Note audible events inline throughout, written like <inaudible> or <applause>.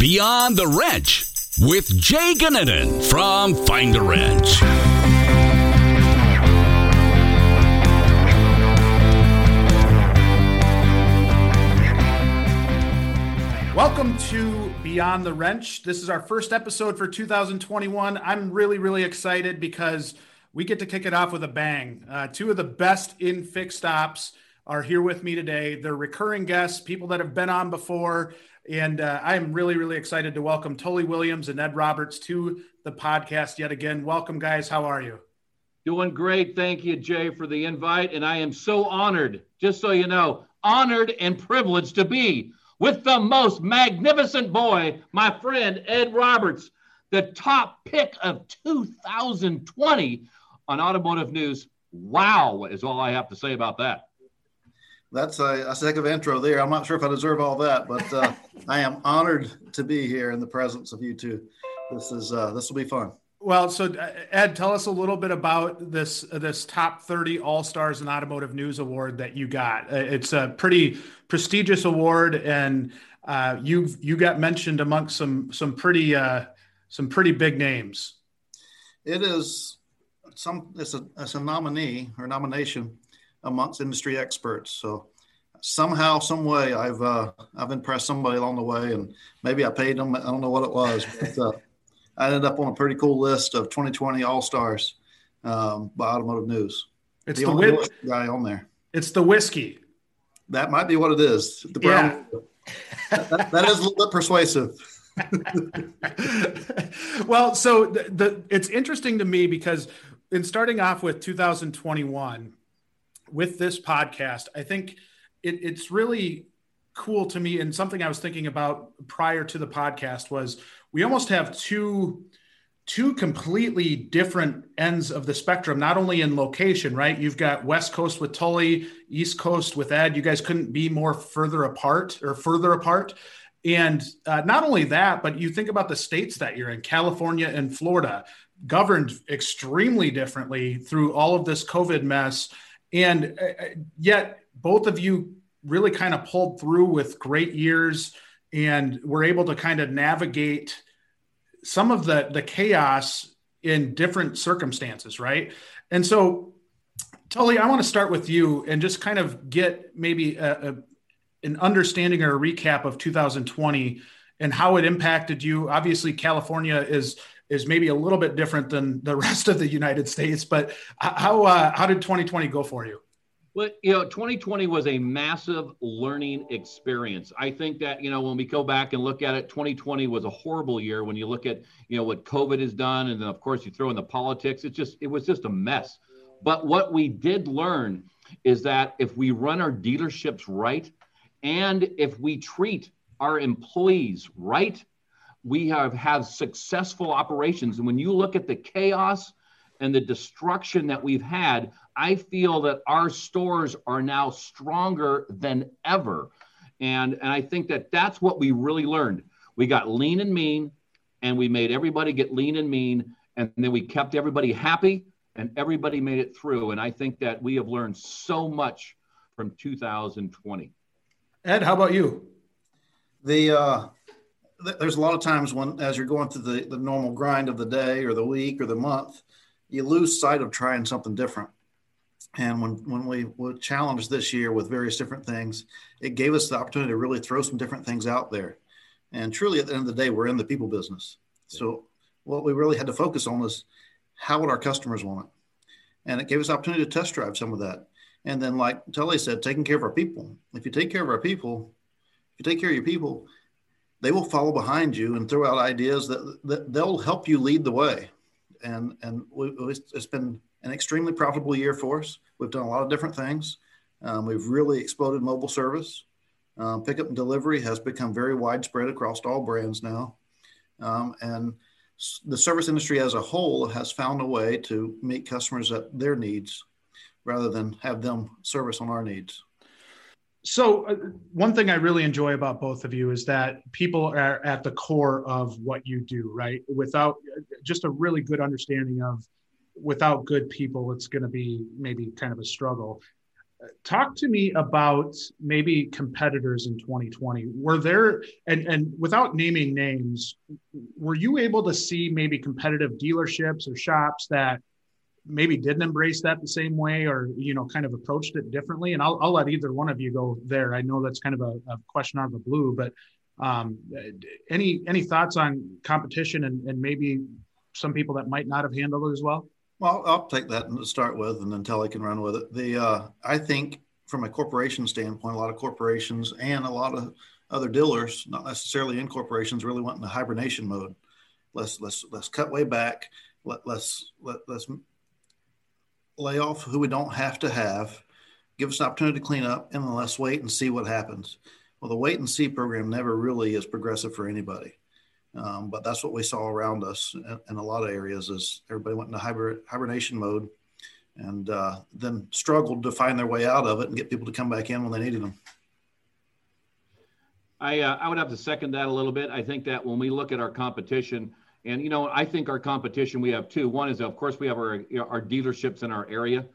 Beyond the Wrench with Jay Goninen from Find a Wrench. Welcome to Beyond the Wrench. This is our first episode for 2021. I'm really, really excited because we get to kick it off with a bang. Uh, two of the best in fixed ops are here with me today. They're recurring guests, people that have been on before. And uh, I am really, really excited to welcome Tully Williams and Ed Roberts to the podcast yet again. Welcome, guys. How are you? Doing great. Thank you, Jay, for the invite. And I am so honored, just so you know, honored and privileged to be with the most magnificent boy, my friend Ed Roberts, the top pick of 2020 on automotive news. Wow, is all I have to say about that. That's a, a heck of intro there. I'm not sure if I deserve all that, but uh, <laughs> I am honored to be here in the presence of you two. This is uh, this will be fun. Well, so uh, Ed, tell us a little bit about this this top 30 All Stars in Automotive News Award that you got. Uh, it's a pretty prestigious award, and uh, you you got mentioned amongst some some pretty uh, some pretty big names. It is some it's a, it's a nominee or nomination amongst industry experts. So somehow, some way, I've uh, I've impressed somebody along the way, and maybe I paid them. I don't know what it was, but uh, I ended up on a pretty cool list of 2020 All Stars um, by Automotive News. It's the, the only guy on there. It's the whiskey. That might be what it is. The brown. Yeah. that, that is a little bit persuasive. <laughs> well, so the, the, it's interesting to me because in starting off with 2021, with this podcast, I think it, it's really cool to me. And something I was thinking about prior to the podcast was we almost have two two completely different ends of the spectrum, not only in location, right? You've got West Coast with Tully, East Coast with Ed. You guys couldn't be more further apart or further apart. And uh, not only that, but you think about the states that you're in, California and Florida, governed extremely differently through all of this COVID mess. And uh, yet, both of you really kind of pulled through with great years and were able to kind of navigate some of the the chaos in different circumstances, right? And so, Tully, I want to start with you and just kind of get maybe a, a, an understanding or a recap of 2020 and how it impacted you. Obviously, California is is maybe a little bit different than the <laughs> rest of the United States. But how uh, how did 2020 go for you? Well, you know, 2020 was a massive learning experience. I think that, you know, when we go back and look at it, 2020 was a horrible year when you look at, you know, what COVID has done. And then, of course, you throw in the politics. It's just, it was just a mess. But what we did learn is that if we run our dealerships right and if we treat our employees right, we have had successful operations. And when you look at the chaos and the destruction that we've had, I feel that our stores are now stronger than ever. And, and I think that that's what we really learned. We got lean and mean, and we made everybody get lean and mean. And then we kept everybody happy, and everybody made it through. And I think that we have learned so much from 2020. Ed, how about you? The uh, there's a lot of times when, as you're going through the, the normal grind of the day or the week or the month, you lose sight of trying something different. And when, when we were challenged this year with various different things, it gave us the opportunity to really throw some different things out there. And truly, at the end of the day, we're in the people business. So, what we really had to focus on was how would our customers want it? And it gave us opportunity to test drive some of that. And then, like Tully said, taking care of our people. If you take care of our people, if you take care of your people, they will follow behind you and throw out ideas that, that they'll help you lead the way. And and we, it's been an extremely profitable year for us. We've done a lot of different things. Um, we've really exploded mobile service. Um, pickup and delivery has become very widespread across all brands now. Um, and the service industry as a whole has found a way to meet customers at their needs rather than have them service on our needs. So, uh, one thing I really enjoy about both of you is that people are at the core of what you do, right? Without just a really good understanding of without good people, it's going to be maybe kind of a struggle. talk to me about maybe competitors in 2020 were there and and without naming names were you able to see maybe competitive dealerships or shops that maybe didn't embrace that the same way or you know kind of approached it differently and i'll, I'll let either one of you go there i know that's kind of a, a question out of the blue but um, any any thoughts on competition and, and maybe some people that might not have handled it as well well, I'll take that and start with, and then Tully can run with it. The uh, I think from a corporation standpoint, a lot of corporations and a lot of other dealers, not necessarily in corporations, really went into hibernation mode. Let's let's let's cut way back. Let let's let, let's lay off who we don't have to have. Give us an opportunity to clean up, and let's wait and see what happens. Well, the wait and see program never really is progressive for anybody. Um, but that's what we saw around us in, in, a lot of areas is everybody went into hibernation mode and uh, then struggled to find their way out of it and get people to come back in when they needed them. I, uh, I would have to second that a little bit. I think that when we look at our competition, and you know, I think our competition we have two. One is, of course, we have our our dealerships in our area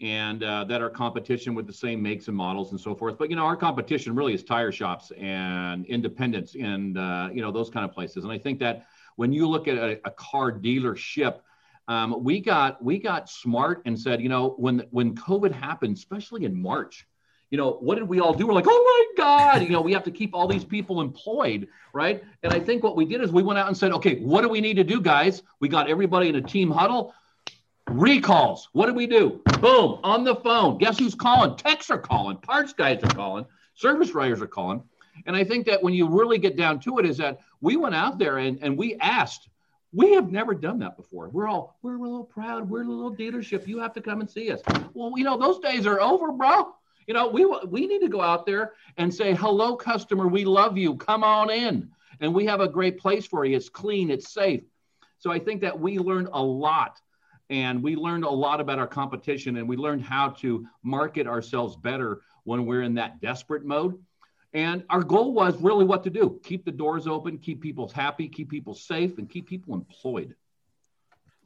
and uh, that are competition with the same makes and models and so forth. But you know, our competition really is tire shops and independents and uh, you know those kind of places. And I think that when you look at a, a car dealership, um, we got we got smart and said, you know, when when COVID happened, especially in March, you know, what did we all do? We're like, oh my God, you know, we have to keep all these people employed, right? And I think what we did is we went out and said, okay, what do we need to do, guys? We got everybody in a team huddle. Recalls. What do we do? Boom, on the phone. Guess who's calling? Techs are calling. Parts guys are calling. Service writers are calling. And I think that when you really get down to it, is that we went out there and, and we asked. We have never done that before. We're all, we're a little proud. We're a little dealership. You have to come and see us. Well, you know, those days are over, bro. You know, we, we need to go out there and say, hello, customer. We love you. Come on in. And we have a great place for you. It's clean, it's safe. So I think that we learned a lot and we learned a lot about our competition and we learned how to market ourselves better when we're in that desperate mode. And our goal was really what to do keep the doors open, keep people happy, keep people safe, and keep people employed.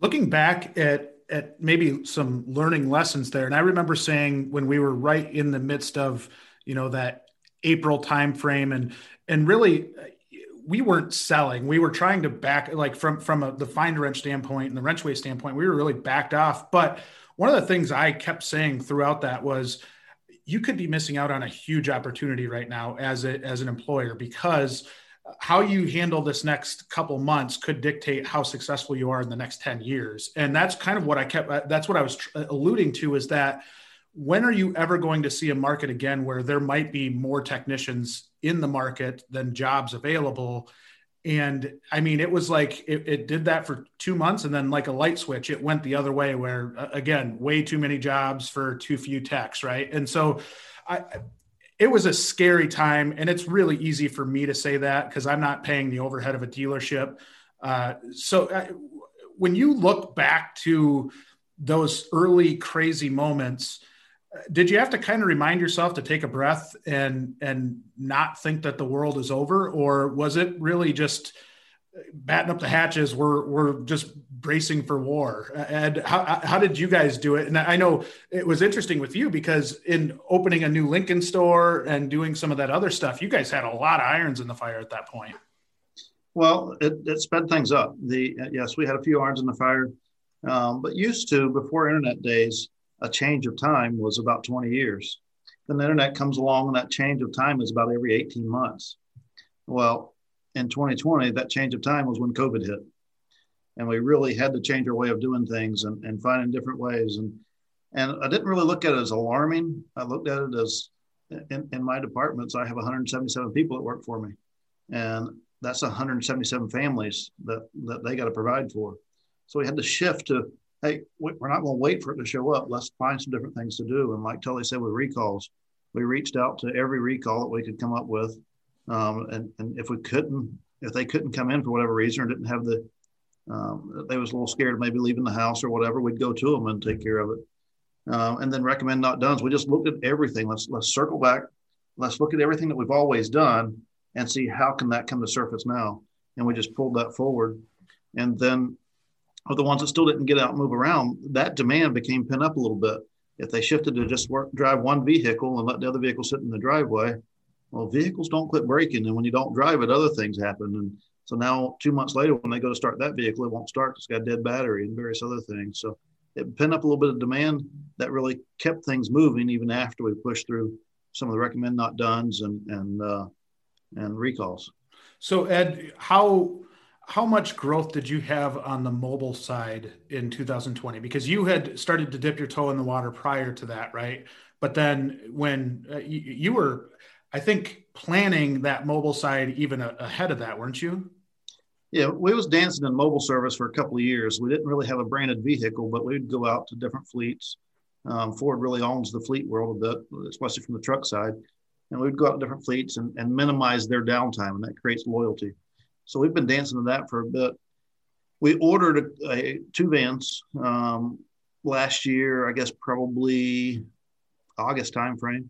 Looking back at, at maybe some learning lessons there, and I remember saying when we were right in the midst of, you know, that April timeframe and and really uh, we weren't selling. We were trying to back like from from a, the find wrench standpoint and the wrench wrenchway standpoint. We were really backed off. But one of the things I kept saying throughout that was, you could be missing out on a huge opportunity right now as a, as an employer because how you handle this next couple months could dictate how successful you are in the next 10 years. And that's kind of what i kept that's what i was alluding to is that when are you ever going to see a market again where there might be more technicians in the market than jobs available? And i mean it was like it, it, did that for two months and then like a light switch it went the other way where again way too many jobs for too few techs right? And so i it was a scary time and it's really easy for me to say that because i'm not paying the overhead of a dealership. Uh, so I, uh, when you look back to those early crazy moments did you have to kind of remind yourself to take a breath and and not think that the world is over? Or was it really just batting up the hatches we're we're just bracing for war and how, how did you guys do it and i know it was interesting with you because in opening a new lincoln store and doing some of that other stuff you guys had a lot of irons in the fire at that point well it, it sped things up the yes we had a few irons in the fire um, but used to before internet days a change of time was about 20 years. Then the internet comes along and that change of time is about every 18 months. Well, in 2020, that change of time was when COVID hit. And we really had to change our way of doing things and, and finding different ways. And, and I didn't really look at it as alarming. I looked at it as in, in my departments, I have 177 people that work for me. And that's 177 families that, that they got to provide for. So we had to shift to hey, we're not going to wait for it to show up. Let's find some different things to do. And like Tully said with recalls, we reached out to every recall that we could come up with. Um, and, and if we couldn't, if they couldn't come in for whatever reason or didn't have the, um, they was a little scared of maybe leaving the house or whatever, we'd go to them and take care of it. Uh, and then recommend not done. So we just looked at everything. Let's let's circle back. Let's look at everything that we've always done and see how can that come to surface now. And we just pulled that forward. And then of the ones that still didn't get out and move around, that demand became pent up a little bit. if they shifted to just work, drive one vehicle and let the other vehicle sit in the driveway, well, vehicles don't quit breaking, and when you don't drive it, other things happen. And so now, two months later, when they go to start that vehicle, it won't start. It's got a dead battery and various other things. So it pinned up a little bit of demand that really kept things moving even after we pushed through some of the recommend not done's and and uh, and recalls. So Ed, how how much growth did you have on the mobile side in 2020? Because you had started to dip your toe in the water prior to that, right? But then when uh, you, you, were, I think, planning that mobile side even a, ahead of that, weren't you? Yeah, we was dancing in mobile service for a couple of years. We didn't really have a branded vehicle, but we'd go out to different fleets. Um, Ford really owns the fleet world a bit, especially from the truck side. And we'd go out to different fleets and, and minimize their downtime, and that creates loyalty. So we've been dancing to that for a bit. We ordered a, a two vans um, last year, I guess probably August timeframe,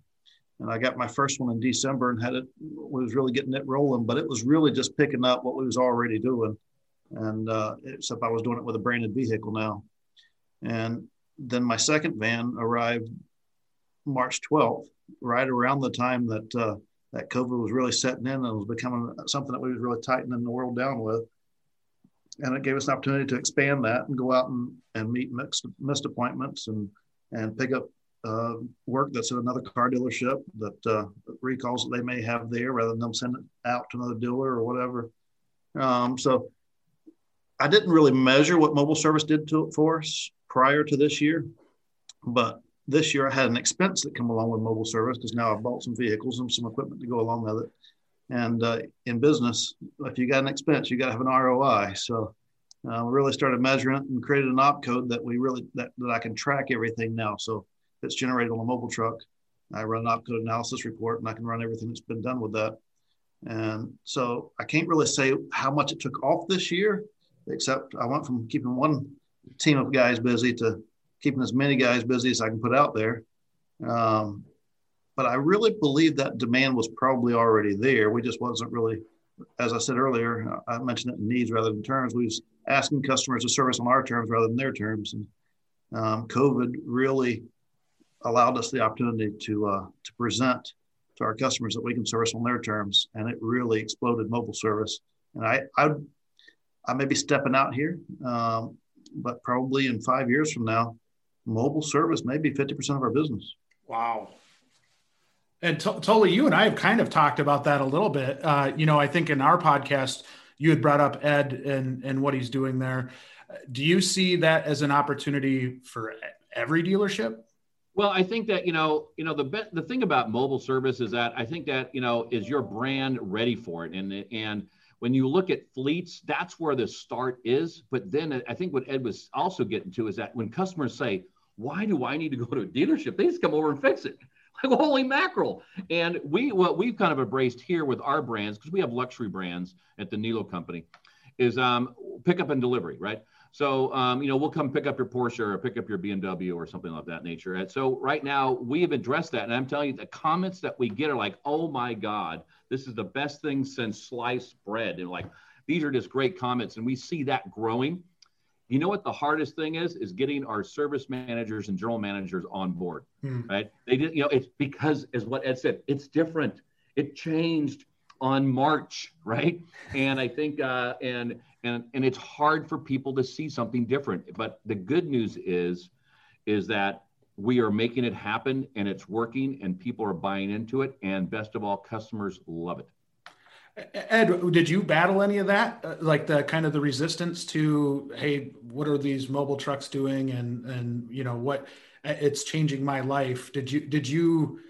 and I got my first one in December and had it. we Was really getting it rolling, but it was really just picking up what we was already doing, and uh, except I was doing it with a branded vehicle now. And then my second van arrived March 12th, right around the time that uh, that COVID was really setting in and was becoming something that we was really tightening the world down with. And it gave us an opportunity to expand that and go out and, and meet mixed, missed appointments and, and pick up uh, work that's at another car dealership that uh, recalls that they may have there rather than them send it out to another dealer or whatever. Um, so I didn't really measure what mobile service did to, for us prior to this year, but this year I had an expense that come along with mobile service because now I've bought some vehicles and some equipment to go along with it. And uh, in business, if you got an expense, you got to have an ROI. So uh, we really started measuring it and created an op code that we really that, that I can track everything now. So it's generated on a mobile truck, I run an op code analysis report and I can run everything that's been done with that. And so I can't really say how much it took off this year, except I went from keeping one team of guys busy to keeping as many guys busy as I can put out there. Um, but I really believe that demand was probably already there. We just wasn't really, as I said earlier, I mentioned it in needs rather than terms. We was asking customers to service on our terms rather than their terms. And um, COVID really allowed us the opportunity to uh, to present to our customers that we can service on their terms, and it really exploded mobile service. And I I, I may be stepping out here, um, but probably in five years from now, mobile service may be 50% of our business. Wow. And t- Tully, you and I have kind of talked about that a little bit. Uh, you know, I think in our podcast, you had brought up Ed and, and what he's doing there. Do you see that as an opportunity for every dealership? Well, I think that you know, you know, the be- the thing about mobile service is that I think that you know, is your brand ready for it, and and when you look at fleets, that's where the start is. But then I think what Ed was also getting to is that when customers say, why do I need to go to a dealership? They just come over and fix it. <laughs> Like holy mackerel! And we what we've kind of embraced here with our brands because we have luxury brands at the Niello company, is um, pickup and delivery, right? So um, you know we'll come pick up your Porsche or pick up your BMW or something of that nature. And so right now we have addressed that, and I'm telling you the comments that we get are like, oh my god, this is the best thing since sliced bread, and like these are just great comments, and we see that growing. You know what the hardest thing is? Is getting our service managers and general managers on board, hmm. right? They did, you know, it's because, as what Ed said, it's different. It changed on March, right? And I think, uh, and and and it's hard for people to see something different. But the good news is, is that we are making it happen, and it's working, and people are buying into it, and best of all, customers love it. Ed, did you battle any of that? Uh, like the kind of the resistance to, hey, what are these mobile trucks doing? And, and, you know, what it's changing my life. Did you, did you,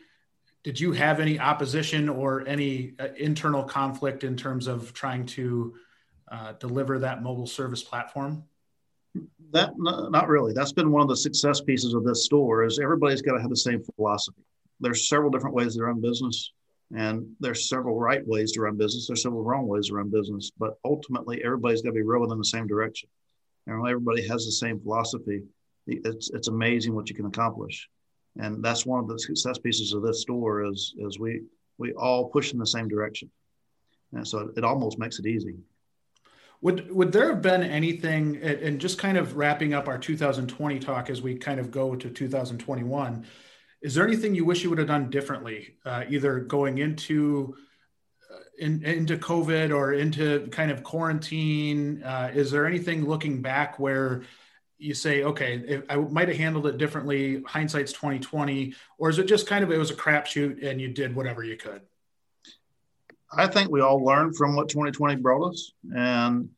did you have any opposition or any uh, internal conflict in terms of trying to uh, deliver that mobile service platform? That not really. That's been one of the success pieces of this store. Is everybody's got to have the same philosophy. There's several different ways to run business. And there's several right ways to run business. There's several wrong ways to run business. But ultimately, everybody's got to be rowing in the same direction. And everybody has the same philosophy. It's, it's amazing what you can accomplish. And that's one of the success pieces of this store is, is we, we all push in the same direction. And so it almost makes it easy. Would would there have been anything, and just kind of wrapping up our 2020 talk as we kind of go to 2021? Is there anything you wish you would have done differently, uh, either going into uh, in, into COVID or into kind of quarantine? Uh, is there anything looking back where you say, okay, I might have handled it differently. Hindsight's 2020, or is it just kind of it was a crapshoot and you did whatever you could? I think we all learned from what 2020 brought us, and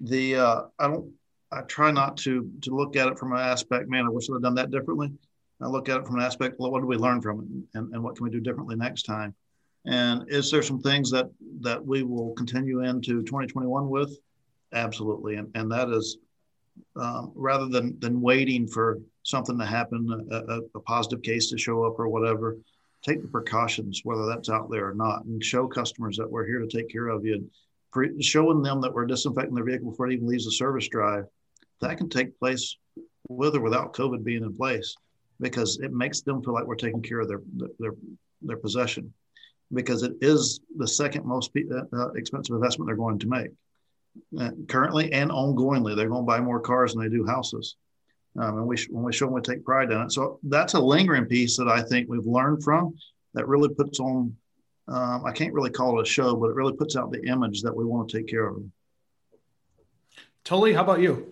the uh, I don't I try not to to look at it from an aspect, man, I wish I'd have done that differently. I look at it from an aspect, well, what did we learn from it, and, and what can we do differently next time? And is there some things that that we will continue into 2021 with? Absolutely, and and that is um, rather than than waiting for something to happen, a, a, a positive case to show up or whatever take the precautions, whether that's out there or not, and show customers that we're here to take care of you. Pre- showing them that we're disinfecting their vehicle before it even leaves the service drive, that can take place with or without COVID being in place, because it makes them feel like we're taking care of their their their possession, because it is the second most uh, uh, expensive investment they're going to make. Uh, currently and ongoingly, they're going to buy more cars than they do houses um, and we when we show them we take pride in it. So that's a lingering piece that I think we've learned from that really puts on. Um, I can't really call it a show, but it really puts out the image that we want to take care of them. Tully, how about you?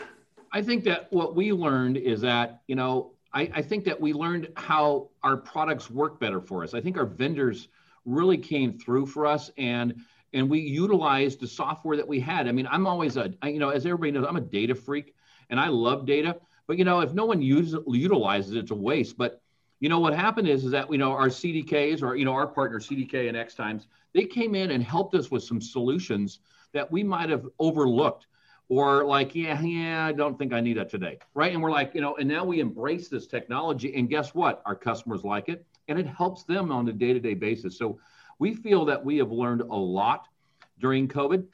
I think that what we learned is that you know I, I think that we learned how our products work better for us. I think our vendors really came through for us and and we utilized the software that we had. I mean, I'm always a, you know, as everybody knows, I'm a data freak and I love data. But you know, if no one uses, utilizes it, it's a waste. But you know what happened is, is that you know our CDKs or you know our partner CDK and Xtimes, they came in and helped us with some solutions that we might have overlooked or like yeah yeah i don't think i need that today. Right? And we're like you know and now we embrace this technology and guess what? Our customers like it and it helps them on a day-to-day basis. So we feel that we have learned a lot during covid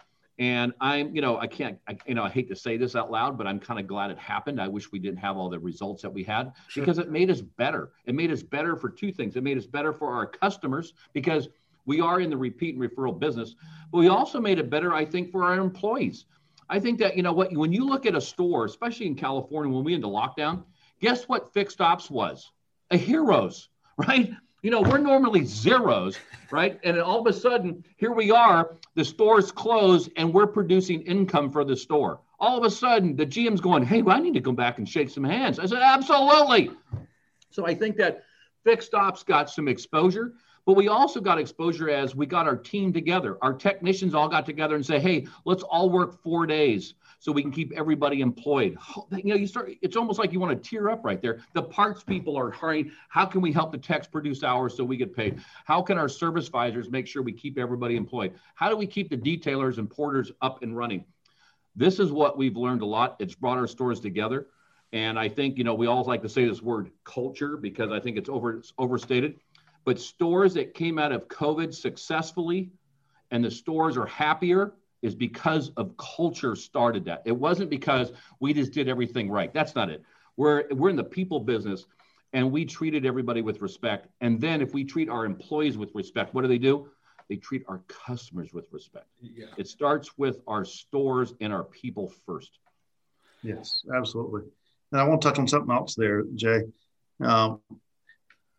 and I'm, you know, I can't, I, you know, I hate to say this out loud, but I'm kind of glad it happened. I wish we didn't have all the results that we had sure. because it made us better. It made us better for two things. It made us better for our customers because we are in the repeat and referral business, but we also made it better, I think, for our employees. I think that, you know, what, when you look at a store, especially in California, when we into lockdown, guess what fixed ops was? A heroes, <laughs> right? You know, we're normally zeros, right? And all of a sudden, here we are, the store's closed and we're producing income for the store. All of a sudden, the GM's going, hey, well, I need to go back and shake some hands. I said, absolutely. So I think that fixed ops got some exposure, but we also got exposure as we got our team together. Our technicians all got together and say, hey, let's all work four days so we can keep everybody employed. You know, you start, it's almost like you want to tear up right there. The parts people are hiring. How can we help the techs produce hours so we get paid? How can our service visors make sure we keep everybody employed? How do we keep the detailers and porters up and running? This is what we've learned a lot. It's brought our stores together. And I think, you know, we all like to say this word culture because I think it's over it's overstated. But stores that came out of COVID successfully and the stores are happier is because of culture started that. It wasn't because we just did everything right. That's not it. We're we're in the people business and we treated everybody with respect. And then if we treat our employees with respect, what do they do? They treat our customers with respect. Yeah. It starts with our stores and our people first. Yes, absolutely. And I want to touch on something else there, Jay. Um,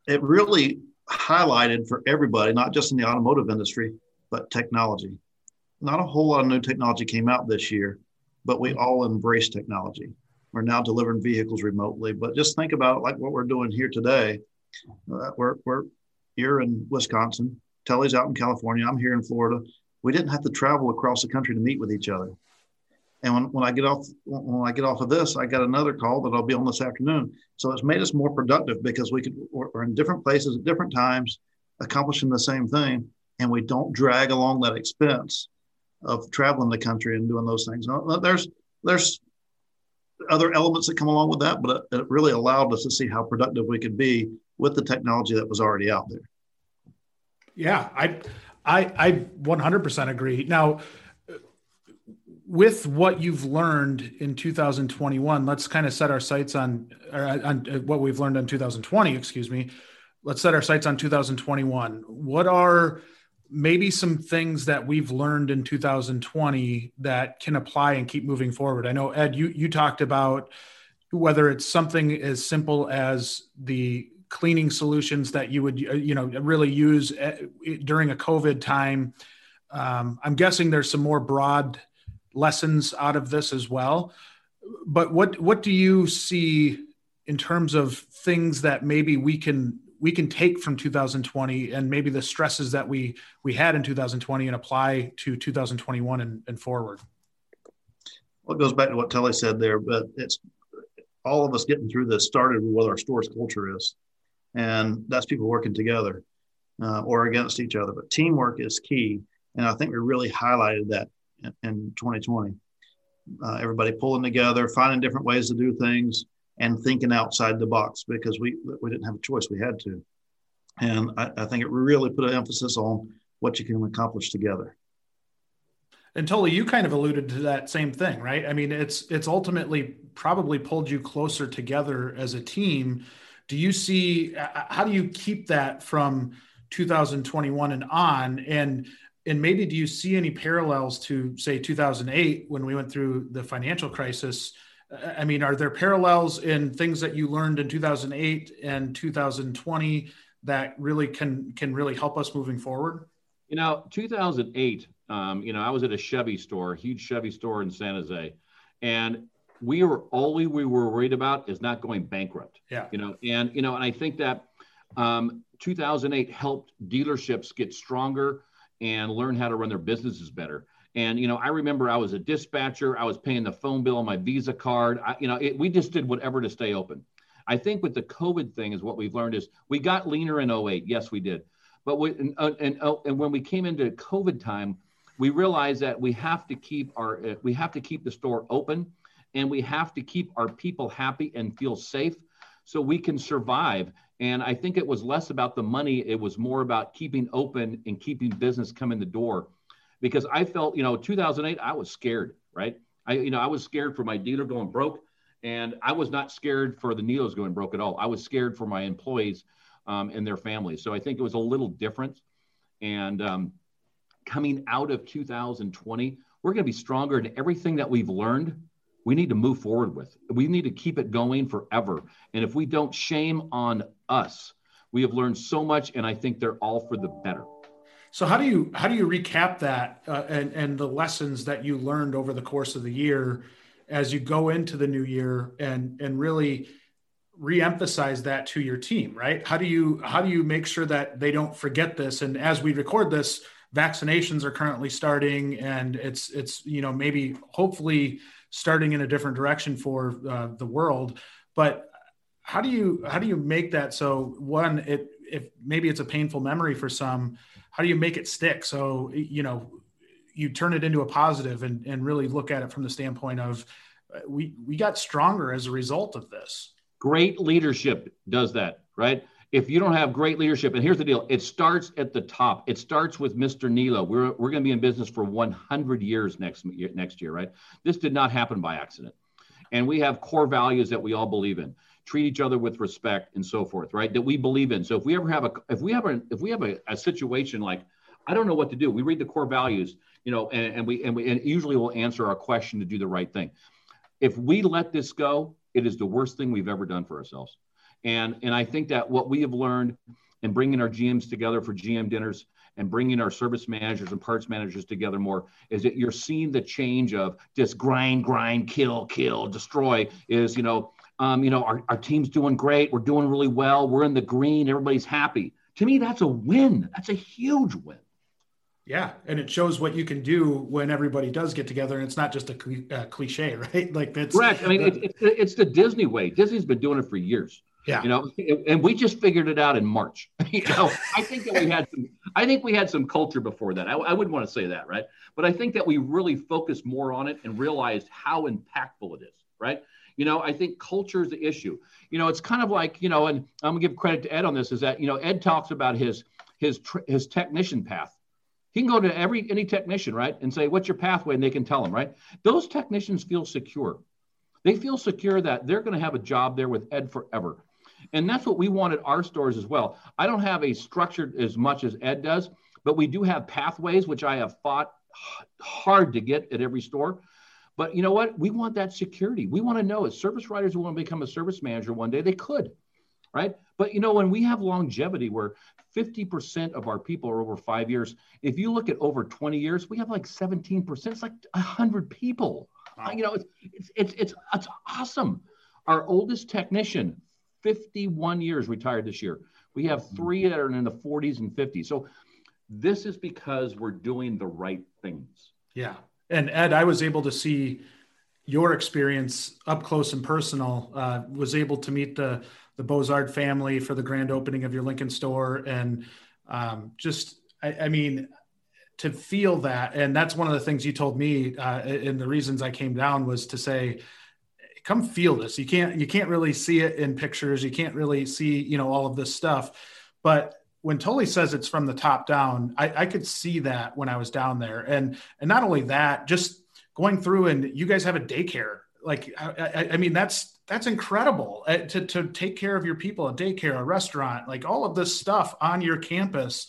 it really highlighted for everybody, not just in the automotive industry, but technology not a whole lot of new technology came out this year, but we all embrace technology. We're now delivering vehicles remotely. But just think about like what we're doing here today. Uh, we're, we're here in Wisconsin. Tully's out in California. I'm here in Florida. We didn't have to travel across the country to meet with each other. And when, when I get off when I get off of this, I got another call that I'll be on this afternoon. So it's made us more productive because we could we're in different places at different times, accomplishing the same thing, and we don't drag along that expense of traveling the country and doing those things. There's there's other elements that come along with that, but it, really allowed us to see how productive we could be with the technology that was already out there. Yeah, I I I 100% agree. Now with what you've learned in 2021, let's kind of set our sights on, on uh, what we've learned in 2020, excuse me. Let's set our sights on 2021. What are maybe some things that we've learned in 2020 that can apply and keep moving forward. I know Ed, you you talked about whether it's something as simple as the cleaning solutions that you would you know really use eh, during a COVID time. Um, I'm guessing there's some more broad lessons out of this as well. But what what do you see in terms of things that maybe we can we can take from 2020 and maybe the stresses that we we had in 2020 and apply to 2021 and, and forward. Well it goes back to what tully said there but it's all of us getting through this started with what our store's culture is. And that's people working together uh, or against each other but teamwork is key. And i think we really highlighted that in, in 2020 uh, everybody pulling together finding different ways to do things and thinking outside the box because we we didn't have a choice. We had to, and I, I think it really put an emphasis on what you can accomplish together. And Tully, you kind of alluded to that same thing, right? I mean, it's it's ultimately probably pulled you closer together as a team. Do you see uh, uh, how do you keep that from 2021 and on? And and maybe do you see any parallels to say 2008 when we went through the financial crisis? I mean, are there parallels in things that you learned in 2008 and 2020 that really can can really help us moving forward? You know, 2008. Um, you know, I was at a Chevy store, a huge Chevy store in San Jose, and we were all we were worried about is not going bankrupt. Yeah. You know, and you know, and I think that um, 2008 helped dealerships get stronger and learn how to run their businesses better. And you know, I remember I was a dispatcher. I was paying the phone bill on my Visa card. I, you know, it, we just did whatever to stay open. I think with the COVID thing is what we've learned is we got leaner in 08. Yes, we did. But we, and, uh, and, uh, and when we came into COVID time, we realized that we have to keep our uh, we have to keep the store open, and we have to keep our people happy and feel safe, so we can survive. And I think it was less about the money; it was more about keeping open and keeping business coming the door because I felt, you know, 2008, I was scared, right? I, you know, I was scared for my dealer going broke, and I was not scared for the Neos going broke at all. I was scared for my employees um, and their families. So I think it was a little different. And um, coming out of 2020, we're going to be stronger in everything that we've learned. We need to move forward with. We need to keep it going forever. And if we don't, shame on us. We have learned so much, and I think they're all for the better. So how do you how do you recap that uh, and and the lessons that you learned over the course of the year as you go into the new year and and really reemphasize that to your team, right? How do you how do you make sure that they don't forget this? And as we record this, vaccinations are currently starting, and it's it's you know maybe hopefully starting in a different direction for uh, the world, but how do you how do you make that so one it if maybe it's a painful memory for some how do you make it stick? So, you know, you turn it into a positive and, and really look at it from the standpoint of uh, we, we got stronger as a result of this. Great leadership does that, right? If you don't have great leadership, and here's the deal, it starts at the top. It starts with Mr. Niello. We're, we're going to be in business for 100 years next year, next year, right? This did not happen by accident. And we have core values that we all believe in treat each other with respect and so forth right? That we believe in. So if we ever have a if we a if we have a, a situation like i don't know what to do. We read the core values you know and, and we and we and usually we'll answer our question to do the right thing. If we let this go it is the worst thing we've ever done for ourselves. And and i think that what we have learned in bringing our gms together for gm dinners and bringing our service managers and parts managers together more is that you're seeing the change of just grind grind kill kill destroy is you know um, you know, our, our team's doing great. We're doing really well. We're in the green. Everybody's happy. To me, that's a win. That's a huge win. Yeah, and it shows what you can do when everybody does get together, and it's not just a uh, cliche, <laughs> right? Like that's correct. I mean, uh, it's, it's the Disney way. Disney's been doing it for years. Yeah, you know, and we just figured it out in March. <laughs> you know, I think that we had some. I think we had some culture before that. I, I wouldn't want to say that, right? But I think that we really focused more on it and realized how impactful it is, right? You know, I think culture is the issue. You know, it's kind of like, you know, and I'm gonna give credit to Ed on this, is that, you know, Ed talks about his his his technician path. He can go to every any technician, right, and say, "What's your pathway?" and they can tell him, right. Those technicians feel secure. They feel secure that they're going to have a job there with Ed forever, and that's what we want at our stores as well. I don't have a structured as much as Ed does, but we do have pathways, which I have fought hard to get at every store. But you know what? We want that security. We want to know as service writers who want to become a service manager one day, they could, right? But you know, when we have longevity where 50% of our people are over five years, if you look at over 20 years, we have like 17%. It's like 100 people. Wow. You know, it's, it's, it's, it's, it's awesome. Our oldest technician, 51 years retired this year. We have three that are in the 40s and 50s. So this is because we're doing the right things. Yeah. And Ed, I was able to see your experience up close and personal. Uh, was able to meet the the Bozard family for the grand opening of your Lincoln store, and um, just I, I, mean to feel that, and that's one of the things you told me. Uh, and the reasons I came down was to say, come feel this. You can't you can't really see it in pictures. You can't really see you know all of this stuff, but when Tully says it's from the top down, I, I, could see that when I was down there, and and not only that, just going through and you guys have a daycare. Like I, I, I mean, that's that's incredible uh, to to take care of your people, a daycare, a restaurant, like all of this stuff on your campus,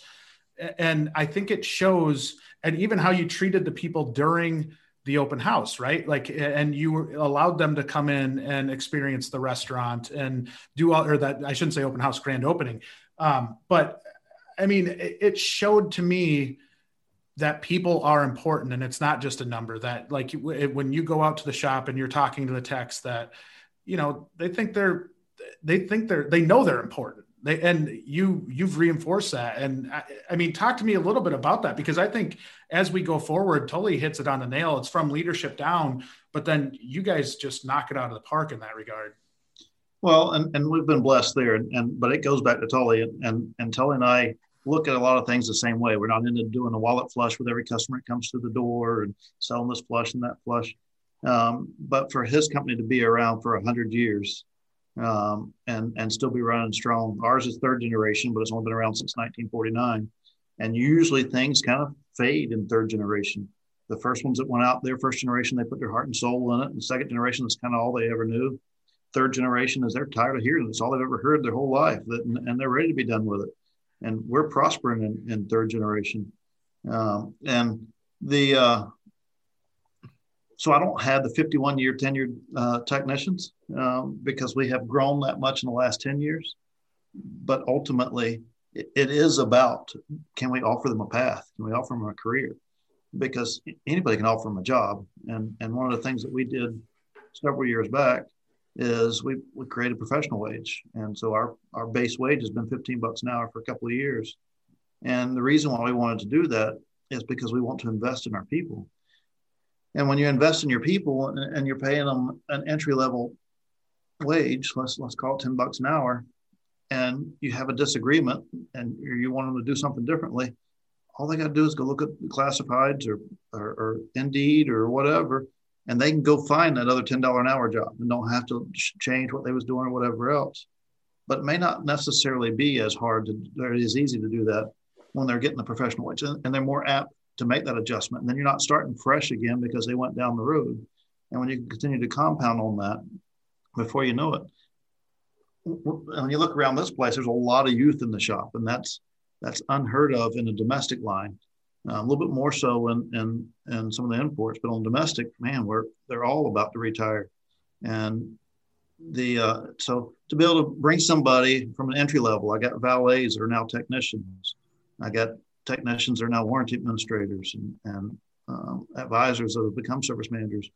and I think it shows, and even how you treated the people during the open house, right? Like, and you allowed them to come in and experience the restaurant and do all, or that I shouldn't say open house, grand opening. Um, but I mean, it showed to me that people are important and it's not just a number that like when you go out to the shop and you're talking to the techs that you know they think they're they think they're they know they're important. They and you you've reinforced that. And I, I, mean talk to me a little bit about that because i think as we go forward tully hits it on the nail. It's from leadership down but then you guys just knock it out of the park in that regard well and, and we've been blessed there and, and but it goes back to tully and, and and tully and i look at a lot of things the same way. We're not into doing a wallet flush with every customer that comes through the door and selling this flush and that flush. Um, but for his company to be around for 100 years um, and, and still be running strong, ours is third generation, but it's only been around since 1949. And usually things kind of fade in third generation. The first ones that went out their first generation, they put their heart and soul in it. And second generation, that's kind of all they ever knew. Third generation is they're tired of hearing it. It's all they've ever heard their whole life, that, and they're ready to be done with it and we're prospering in, in third generation. Uh, and the uh, so I don't have the 51 year tenured uh, technicians um, because we have grown that much in the last 10 years. But ultimately, it, it is about can we offer them a path? Can we offer them a career? Because anybody can offer them a job. And and one of the things that we did several years back is we, we created professional wage. And so our, our base wage has been 15 bucks an hour for a couple of years. And the reason why we wanted to do that is because we want to invest in our people. And when you invest in your people and, and you're paying them an entry level wage, let's, let's call it 10 bucks an hour, and you have a disagreement and you want them to do something differently, all they got to do is go look at the classifieds or, or, or Indeed or whatever and they can go find another $10 an hour job and don't have to change what they was doing or whatever else. But it may not necessarily be as hard to or as easy to do that when they're getting the professional wage and they're more apt to make that adjustment. And then you're not starting fresh again because they went down the road. And when you continue to compound on that before you know it when you look around this place there's a lot of youth in the shop and that's that's unheard of in a domestic line a little bit more so in, in, in some of the imports, but on domestic, man, we're they're all about to retire, and the uh, so to be able to bring somebody from an entry level, I got valets that are now technicians, I got technicians that are now warranty administrators and, and um, advisors that have become service managers.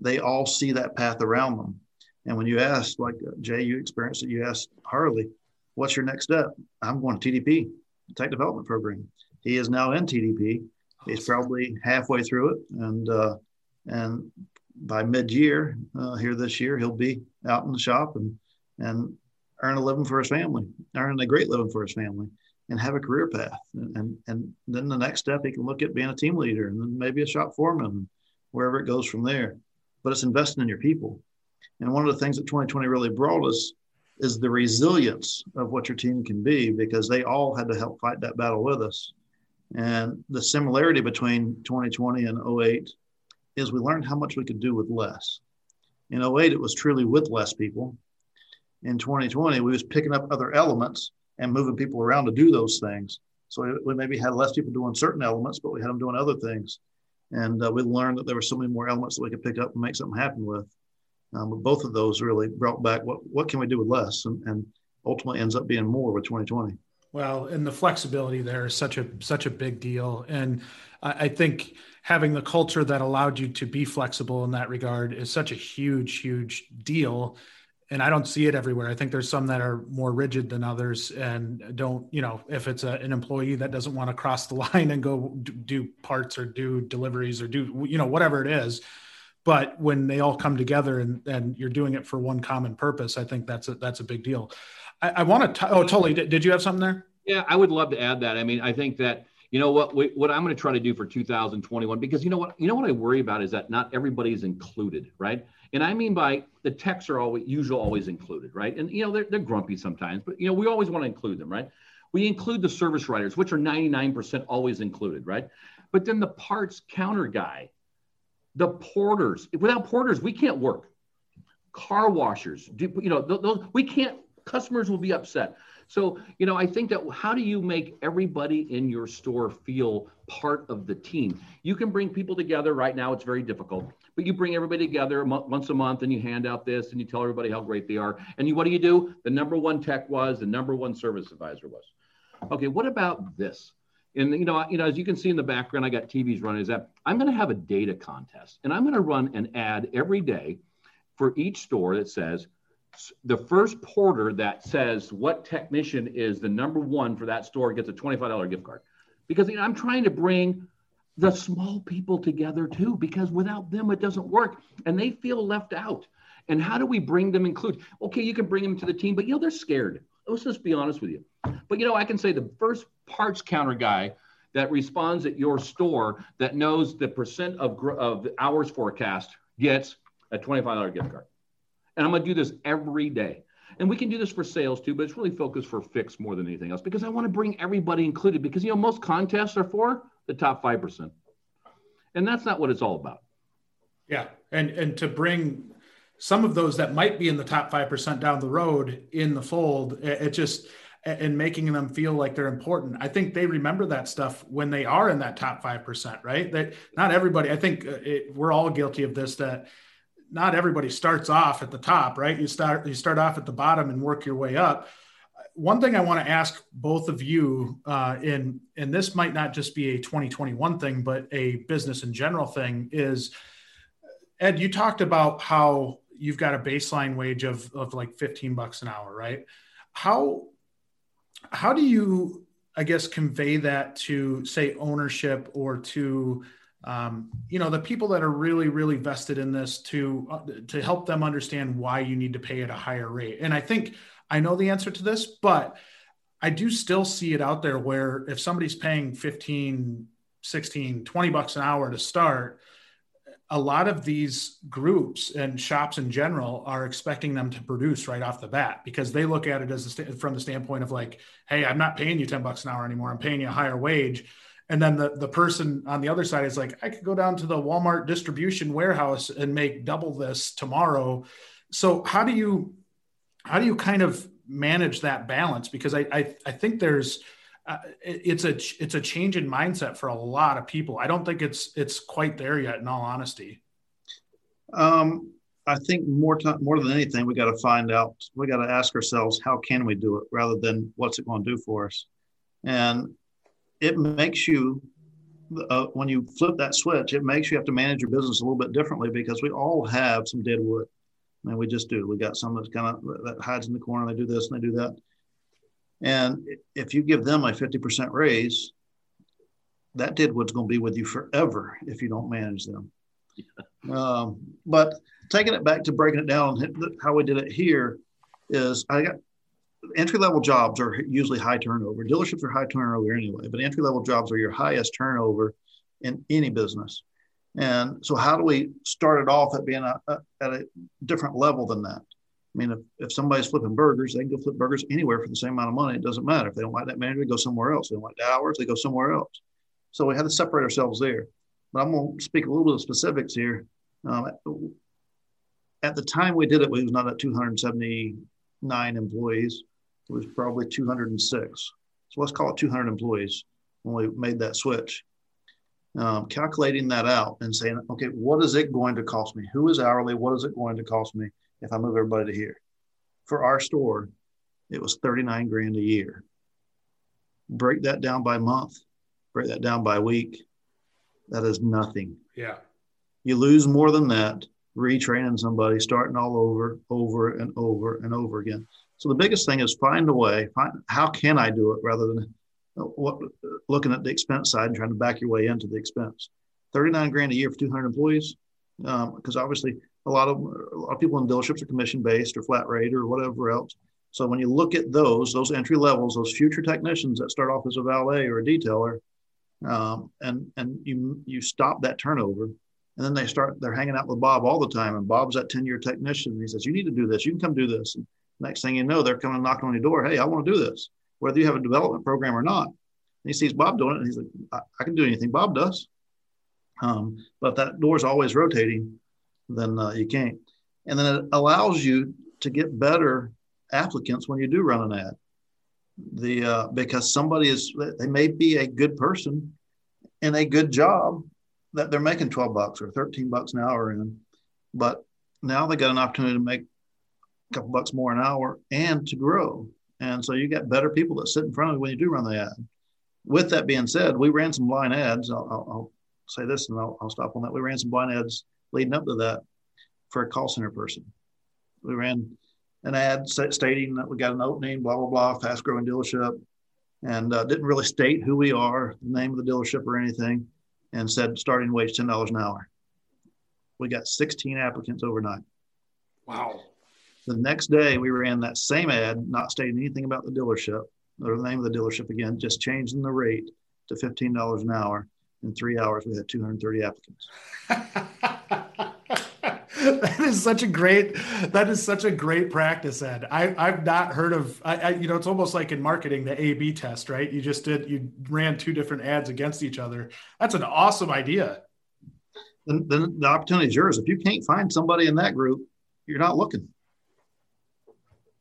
They all see that path around them, and when you ask, like uh, Jay, you experienced it. You asked Harley, "What's your next step?" I'm going to TDP, Tech Development Program he is now in TDP. He's probably halfway through it, and uh, and by mid-year uh, here this year, he'll be out in the shop and and earn a living for his family, earn a great living for his family, and have a career path. And, and and then the next step, he can look at being a team leader, and then maybe a shop foreman, wherever it goes from there. But it's investing in your people. And one of the things that 2020 really brought us is the resilience of what your team can be because they all had to help fight that battle with us. And the similarity between 2020 and 08 is we learned how much we could do with less. In 08, it was truly with less people. In 2020, we was picking up other elements and moving people around to do those things. So we, maybe had less people doing certain elements, but we had them doing other things. And uh, we learned that there were so many more elements that we could pick up and make something happen with. Um, but both of those really brought back what, what can we do with less and, and ultimately ends up being more with 2020. Well, and the flexibility there is such a such a big deal, and I, I think having the culture that allowed you to be flexible in that regard is such a huge, huge deal. And I don't see it everywhere. I think there's some that are more rigid than others, and don't you know if it's a, an employee that doesn't want to cross the <laughs> line and go do parts or do deliveries or do you know whatever it is, but when they all come together and, and you're doing it for one common purpose, I think that's a, that's a big deal. I, I want to. Oh, Tully. Did, did you have something there? Yeah, I would love to add that. I mean, I think that you know what we, what I'm going to try to do for 2021 because you know what you know what I worry about is that not everybody's included, right? And I mean by the techs are always usually always included, right? And you know they're they're grumpy sometimes, but you know we always want to include them, right? We include the service writers, which are 99% always included, right? But then the parts counter guy, the porters. Without porters, we can't work. Car washers, do, you know, those, we can't customers will be upset. So, you know, I think that how do you make everybody in your store feel part of the team? You can bring people together. Right now, it's very difficult, but you bring everybody together once a month and you hand out this and you tell everybody how great they are. And you, what do you do? The number one tech was, the number one service advisor was. Okay, what about this? And you know, you know, as you can see in the background, I got TVs running. Is that I'm going to have a data contest, and I'm going to run an ad every day for each store that says the first porter that says what technician is the number one for that store gets a $25 gift card. Because you know, i'm trying to bring the small people together too because without them it doesn't work and they feel left out. And how do we bring them include okay you can bring them to the team but you know they're scared. Let's just be honest with you. But you know i can say the first parts counter guy that responds at your store that knows the percent of, of hours forecast gets a $25 gift card and I'm going to do this every day. And we can do this for sales too, but it's really focused for fix more than anything else because I want to bring everybody included because, you know, most contests are for the top 5%. And that's not what it's all about. Yeah. And, and to bring some of those that might be in the top 5% down the road in the fold, it, just, and making them feel like they're important. I think they remember that stuff when they are in that top 5%, right? That not everybody, I think uh, it, we're all guilty of this, that not everybody starts off at the top, right? You start you start off at the bottom and work your way up. One thing I want to ask both of you, uh, in and this might not just be a 2021 thing, but a business in general thing, is Ed. You talked about how you've got a baseline wage of of like 15 bucks an hour, right? How how do you, I guess, convey that to say ownership or to um, you know the people that are really really vested in this to uh, to help them understand why you need to pay at a higher rate. And i think i know the answer to this but i do still see it out there where if somebody's paying 15 16 20 bucks an hour to start a lot of these groups and shops in general are expecting them to produce right off the bat because they look at it as st- from the standpoint of like hey i'm not paying you 10 bucks an hour anymore. I'm paying you a higher wage and then the, the person on the other side is like i could go down to the walmart distribution warehouse and make double this tomorrow. So how do you how do you kind of manage that balance? Because i i, I think there's uh, it's a it's a change in mindset for a lot of people. I don't think it's it's quite there yet in all honesty. Um i think more time more than anything we got to find out we got to ask ourselves how can we do it rather than what's it going to do for us? And it makes you uh, when you flip that switch, it makes you have to manage your business a little bit differently because we all have some dead wood. I mean, we just do. We got some that's kind of that hides in the corner. They do this and they do that. And if you give them a 50% raise, that dead wood's going to be with you forever if you don't manage them. Yeah. <laughs> Um, but taking it back to breaking it down, how we did it here is I got entry level jobs are usually high turnover. Dealerships are high turnover anyway, but entry level jobs are your highest turnover in any business. And so, how do we start it off at being a, a, at a different level than that? I mean, if, if somebody's flipping burgers, they can go flip burgers anywhere for the same amount of money. It doesn't matter. If they don't like that manager, they go somewhere else. If they don't like the hours, they go somewhere else. So we had to separate ourselves there. But I'm going to speak a little bit of specifics here. Um, at the time we did it, we was not at 279 employees. It was probably 206. So let's call it 200 employees when we made that switch. Um, calculating that out and saying, okay, what is it going to cost me? Who is hourly? What is it going to cost me if I move everybody to here? For our store, it was 39 grand a year. Break that down by month, break that down by week. That is nothing. Yeah. You lose more than that retraining somebody, starting all over, over and over and over again. So the biggest thing is find a way. Find how can I do it rather than uh, what, looking at the expense side and trying to back your way into the expense. Thirty-nine grand a year for two hundred employees, because um, obviously a lot of a lot of people in dealerships are commission based or flat rate or whatever else. So when you look at those, those entry levels, those future technicians that start off as a valet or a detailer, um, and and you you stop that turnover, and then they start they're hanging out with Bob all the time, and Bob's that ten year technician. And he says, "You need to do this. You can come do this." And next thing you know, they're coming knocking on your door. Hey, I want to do this whether you have a development program or not. And he sees Bob doing it, and he's like, I, I can do anything Bob does. Um, but if that door is always rotating, then uh, you can't. And then it allows you to get better applicants when you do run an ad. The uh, because somebody is they may be a good person in a good job that they're making 12 bucks or 13 bucks an hour in, but now they got an opportunity to make a couple bucks more an hour and to grow. And so you got better people that sit in front of you when you do run the ad. With that being said, we ran some blind ads. I'll, I'll, I'll say this and I'll, I'll, stop on that. We ran some blind ads leading up to that for a call center person. We ran an ad stating that we got an opening, blah, blah, blah, fast growing dealership, and uh, didn't really state who we are, the name of the dealership or anything, and said starting wage $10 an hour. We got 16 applicants overnight. Wow. The next day, we ran that same ad, not stating anything about the dealership or the name of the dealership again, just changing the rate to $15 an hour. In three hours, we had 230 applicants. <laughs> that is such a great that is such a great practice ed. I, i've not heard of I, I, you know it's almost like in marketing the a b test right? You just did you ran two different ads against each other. That's an awesome idea. Then, then the opportunity is yours. If you can't find somebody in that group you're not looking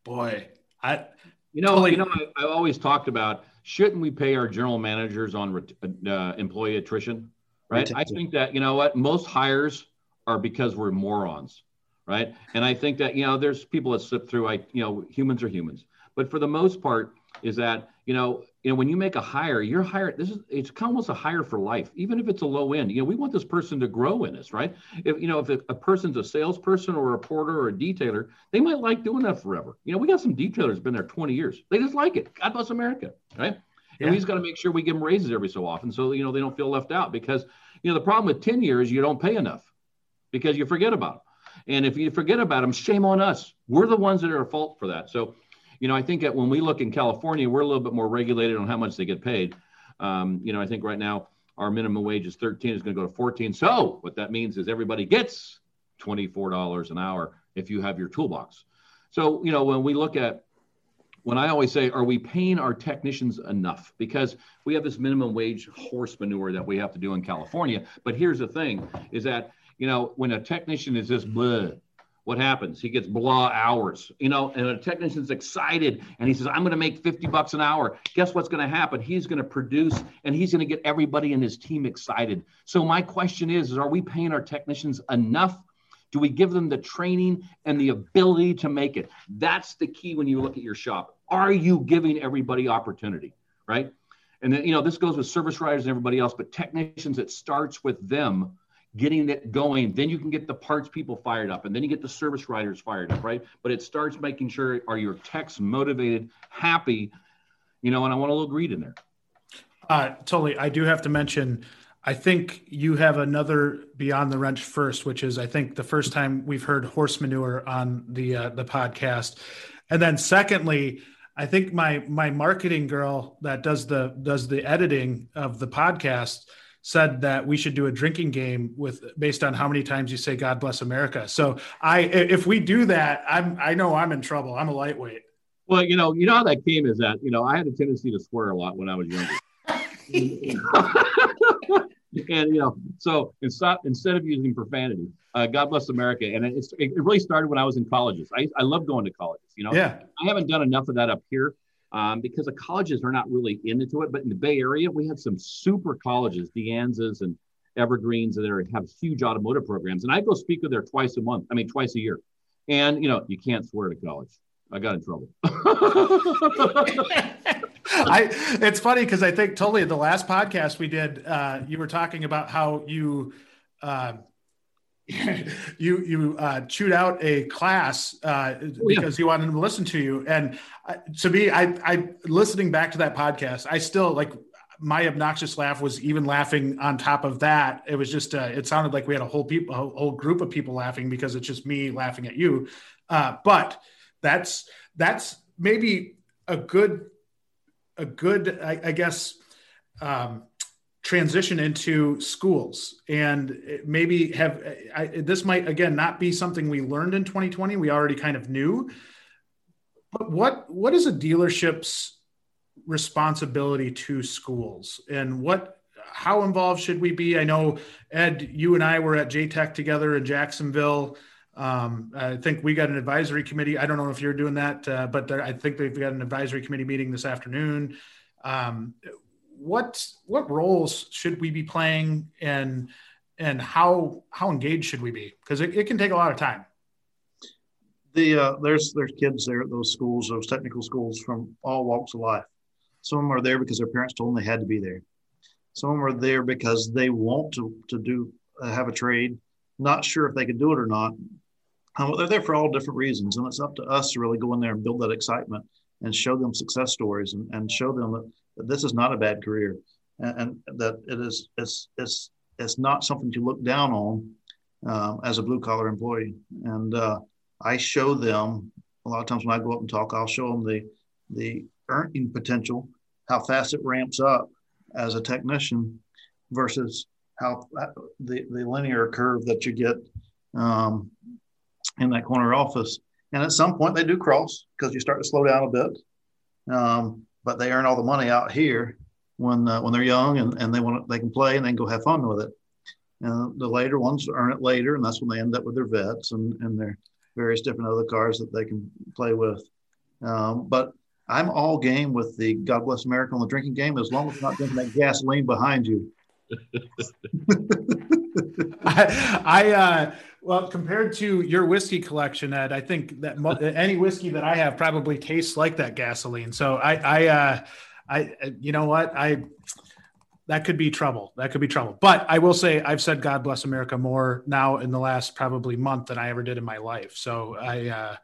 boy, I you know totally. you know I, have always talked about shouldn't we pay our general managers on uh, employee attrition, right? I think that you know what most hires are because we're morons, right? And I think that you know there's people that slip through. I you know humans are humans, but for the most part, is that you know you know when you make a hire you're hired this is it's almost a hire for life even if it's a low end. You know we want this person to grow in us right? If you know if a, a person's a salesperson or a porter or a detailer they might like doing that forever. You know we got some detailers been there 20 years. They just like it. God bless america right? Yeah. and we just got to make sure we give them raises every so often so you know they don't feel left out because you know the problem with 10 years you don't pay enough because you forget about them and if you forget about them shame on us. We're the ones that are at fault for that. So you know, I think that when we look in California, we're a little bit more regulated on how much they get paid. Um, you know, I think right now our minimum wage is 13, is going to go to 14. So what that means is everybody gets $24 an hour if you have your toolbox. So, you know, when we look at when I always say, are we paying our technicians enough? Because we have this minimum wage horse manure that we have to do in California. But here's the thing is that, you know, when a technician is this bleh, what happens? He gets blah hours, you know, and a technician's excited and he says, I'm going to make 50 bucks an hour. Guess what's going to happen? He's going to produce and he's going to get everybody in his team excited. So, my question is, is are we paying our technicians enough? Do we give them the training and the ability to make it? That's the key when you look at your shop. Are you giving everybody opportunity, right? And then, you know, this goes with service writers and everybody else, but technicians, it starts with them getting it going. Then you can get the parts people fired up, and then you get the service writers fired up, right? But it starts making sure are your techs motivated, happy, you know. And I want a little greed in there. Uh, Tully. I do have to mention. I think you have another beyond the wrench first, which is I think the first time we've heard horse manure on the uh, the podcast, and then secondly, I think my my marketing girl that does the does the editing of the podcast said that we should do a drinking game with based on how many times you say God bless America. So I if we do that, I'm I know I'm in trouble. I'm a lightweight. Well, you know, you know how that came is that, you know, I had a tendency to swear a lot when I was younger. <laughs> and you know, so instead instead of using profanity, uh, God bless America, and it, it really started when I was in colleges. I I love going to colleges. You know, yeah. I haven't done enough of that up here, um, because the colleges are not really into it. But in the Bay Area, we have some super colleges, De Anza's and Evergreens, that have huge automotive programs. And I go speak with there twice a month. I mean, twice a year. And you know, you can't swear to college. I got in trouble. <laughs> I it's funny because I think Tully the last podcast we did, uh, you were talking about how you uh, <laughs> you you uh, chewed out a class uh, oh, because yeah. you wanted to listen to you. And uh, to me, I I listening back to that podcast, I still like my obnoxious laugh was even laughing on top of that. It was just uh, it sounded like we had a whole people a whole group of people laughing because it's just me laughing at you. Uh, but that's that's maybe a good a good I, I guess um, transition into schools. And maybe have I, this might again not be something we learned in 2020 we already kind of knew. But what what is a dealership's responsibility to schools? And what how involved should we be? I know ed you and i were at jtech together in jacksonville. Um, I think we got an advisory committee. I don't know if you're doing that, uh, but there, I think they've got an advisory committee meeting this afternoon. Um, what what roles should we be playing, and and how how engaged should we be? Because it, it can take a lot of time. The uh, there's there's kids there at those schools, those technical schools from all walks of life. Some of them are there because their parents told them they had to be there. Some of them are there because they want to to do uh, have a trade, not sure if they can do it or not, um, they're there for all different reasons, and it's up to us to really go in there and build that excitement and show them success stories and, and show them that, that this is not a bad career and, and, that it is it's it's it's not something to look down on uh, as a blue collar employee. And uh, I show them a lot of times when I go up and talk, I'll show them the the earning potential, how fast it ramps up as a technician versus how uh, the the linear curve that you get um, in that corner office. And at some point, they do cross because you start to slow down a bit. Um, but they earn all the money out here when uh, when they're young and, and they want they can play and they can go have fun with it. And the later ones earn it later, and that's when they end up with their vets and, and their various different other cars that they can play with. Um, but I'm all game with the God Bless America on the drinking game as long as you're not drinking that gasoline behind you. <laughs> I, I uh, well, compared to your whiskey collection, Ed, I think that mo- any whiskey that I have probably tastes like that gasoline. So I, I, uh, I, you know what, I that could be trouble. That could be trouble. But I will say I've said God bless America more now in the last probably month than I ever did in my life. So I, uh,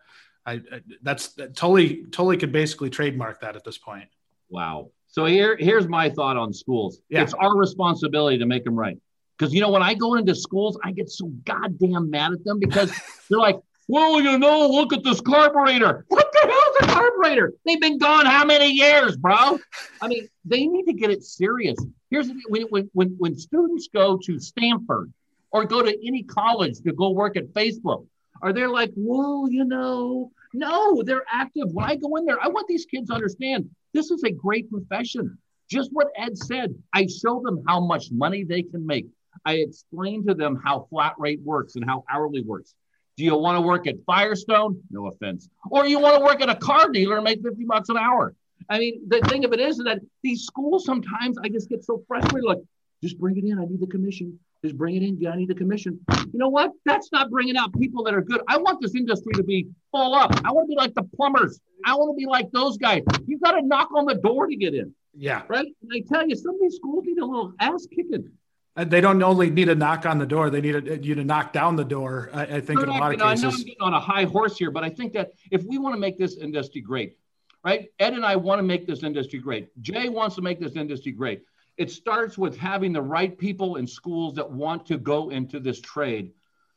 I that's that totally totally could basically trademark that at this point. Wow. So here here's my thought on schools. Yeah. It's our responsibility to make them right. Because you know, when I go into schools, I get so goddamn mad at them because <laughs> they're like, well, you know, look at this carburetor. What the hell's a carburetor? They've been gone how many years, bro? I mean, they need to get it serious. Here's when when when, when students go to Stanford or go to any college to go work at Facebook, are they like, well, you know, no, they're active. When I go in there, I want these kids to understand this is a great profession. Just what Ed said, I show them how much money they can make. I explain to them how flat rate works and how hourly works. Do you want to work at Firestone? No offense. Or you want to work at a car dealer and make 50 bucks an hour? I mean, the thing of it is that these schools sometimes I just get so frustrated. Like, just bring it in. I need the commission. Just bring it in. I need the commission. You know what? That's not bringing out people that are good. I want this industry to be full up. I want to be like the plumbers. I want to be like those guys. You got to knock on the door to get in. Yeah. Right. And I tell you, some of these schools need a little ass kicking. Uh, they don't only need a knock on the door; they need a, you to knock down the door. I, I think in a lot of cases. I know I'm getting on a high horse here, but I think that if we want to make this industry great, right? Ed and I want to make this industry great. Jay wants to make this industry great. It starts with having the right people in schools that want to go into this trade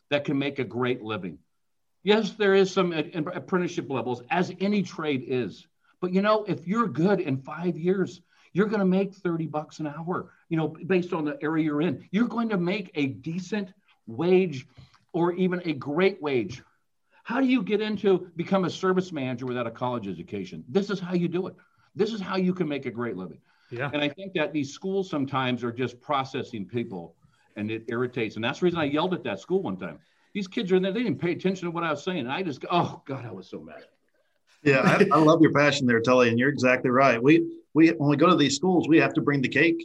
that can make a great living. Yes, there is some apprenticeship levels, as any trade is. But you know, if you're good in five years, you're going to make 30 bucks an hour, you know, based on the area you're in. You're going to make a decent wage or even a great wage. How do you get into become a service manager without a college education? This is how you do it. This is how you can make a great living. Yeah. And I think that these schools sometimes are just processing people and it irritates. And that's the reason I yelled at that school one time. These kids are in there, they didn't pay attention to what I was saying. And I just, oh God, I was so mad. Yeah, I, I love your passion there, Tully, and you're exactly right. We we when we go to these schools, we have to bring the cake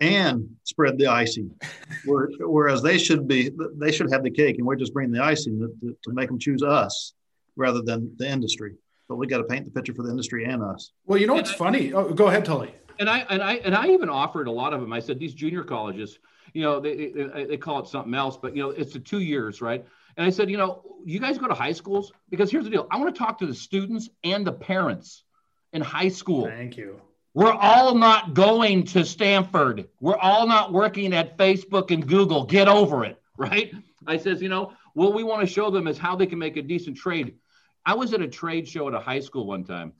and spread the icing. <laughs> Whereas they should be, they should have the cake, and we're just bringing the icing to, to make them choose us rather than the industry. But we got to paint the picture for the industry and us. Well, you know what's funny? Oh, go ahead, Tully. And I and I and I even offered a lot of them. I said these junior colleges, you know, they they, they call it something else, but you know, it's the two years, right? And I said, you know, you guys go to high schools because here's the deal. I want to talk to the students and the parents in high school. Thank you. We're all not going to Stanford. We're all not working at Facebook and Google. Get over it, <laughs> right? I says, you know, what we want to show them is how they can make a decent trade. I was at a trade show at a high school one time.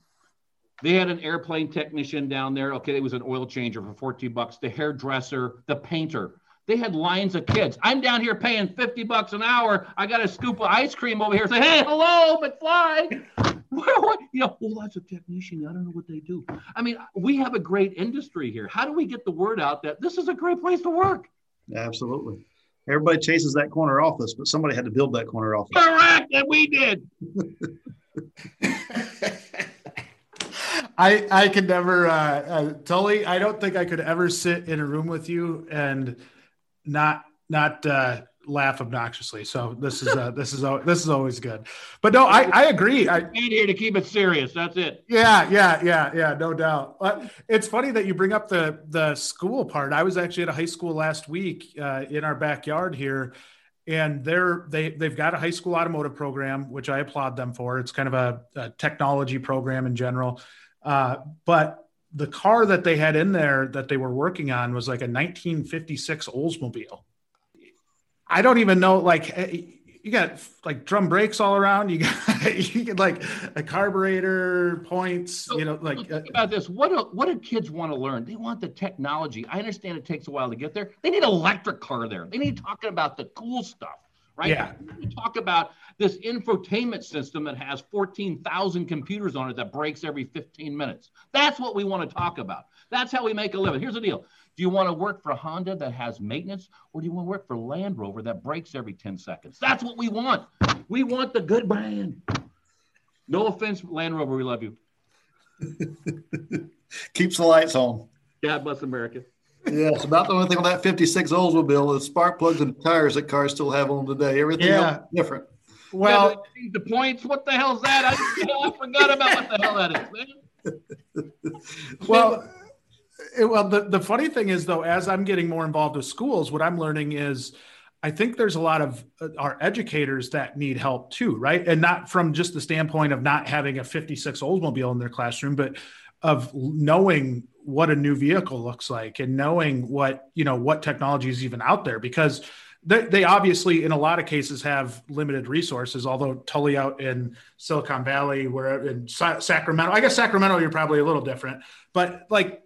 They had an airplane technician down there. Okay, it was an oil changer for 14 bucks, the hairdresser, the painter. They had lines of kids. I'm down here paying 50 bucks an hour. I got a scoop of ice cream over here. Say, hey, hello, McFly. You know, well, that's a technician. I don't know what they do. I mean, we have a great industry here. How do we get the word out that this is a great place to work? Absolutely. Everybody chases that corner office, but somebody had to build that corner office. Correct, and we did. I I could never, uh, uh, Tully. I don't think I could ever sit in a room with you and not not uh, laugh obnoxiously. So this is uh, <laughs> this is this is always good. But no, I, I agree. I need here to keep it serious. That's it. Yeah, yeah, yeah, yeah. No doubt. Uh, it's funny that you bring up the the school part. I was actually at a high school last week uh, in our backyard here, and they're they they've got a high school automotive program, which I applaud them for. It's kind of a, a technology program in general, uh, but the car that they had in there that they were working on was like a 1956 Oldsmobile I don't even know. Like, eh, you got like drum brakes all around. You got <laughs> you get like a carburetor points. So, you know, like think uh, about this. What do, what do kids want to learn? They want the technology. I understand it takes a while to get there. They need an electric car there. They need talking about the cool stuff, right? Yeah. We talk about this infotainment system that has 14,000 computers on it that breaks every 15 minutes. That's what we want to talk about. That's how we make a living. Here's the deal. Do you want to work for Honda that has maintenance, or do you want to work for Land Rover that breaks every 10 seconds? That's what we want. We want the good brand. No offense, Land Rover, we love you. <laughs> Keeps the lights on. God bless America. Yeah, it's about the only thing on that 56 Oldsmobile is spark plugs and tires that cars still have on today. Everything yeah. else different. Well, yeah, the points. What the hell's that? I, I forgot about what the hell that is. Man. <laughs> Well, well, the, the funny thing is, though, as I'm getting more involved with schools, what I'm learning is I think there's a lot of uh, our educators that need help too, right? And not from just the standpoint of not having a 56 Oldsmobile in their classroom, but of knowing what a new vehicle looks like and knowing what, you know, what technology is even out there because they, they obviously in a lot of cases have limited resources although tully out in silicon valley where in Sa- sacramento i guess sacramento you're probably a little different but like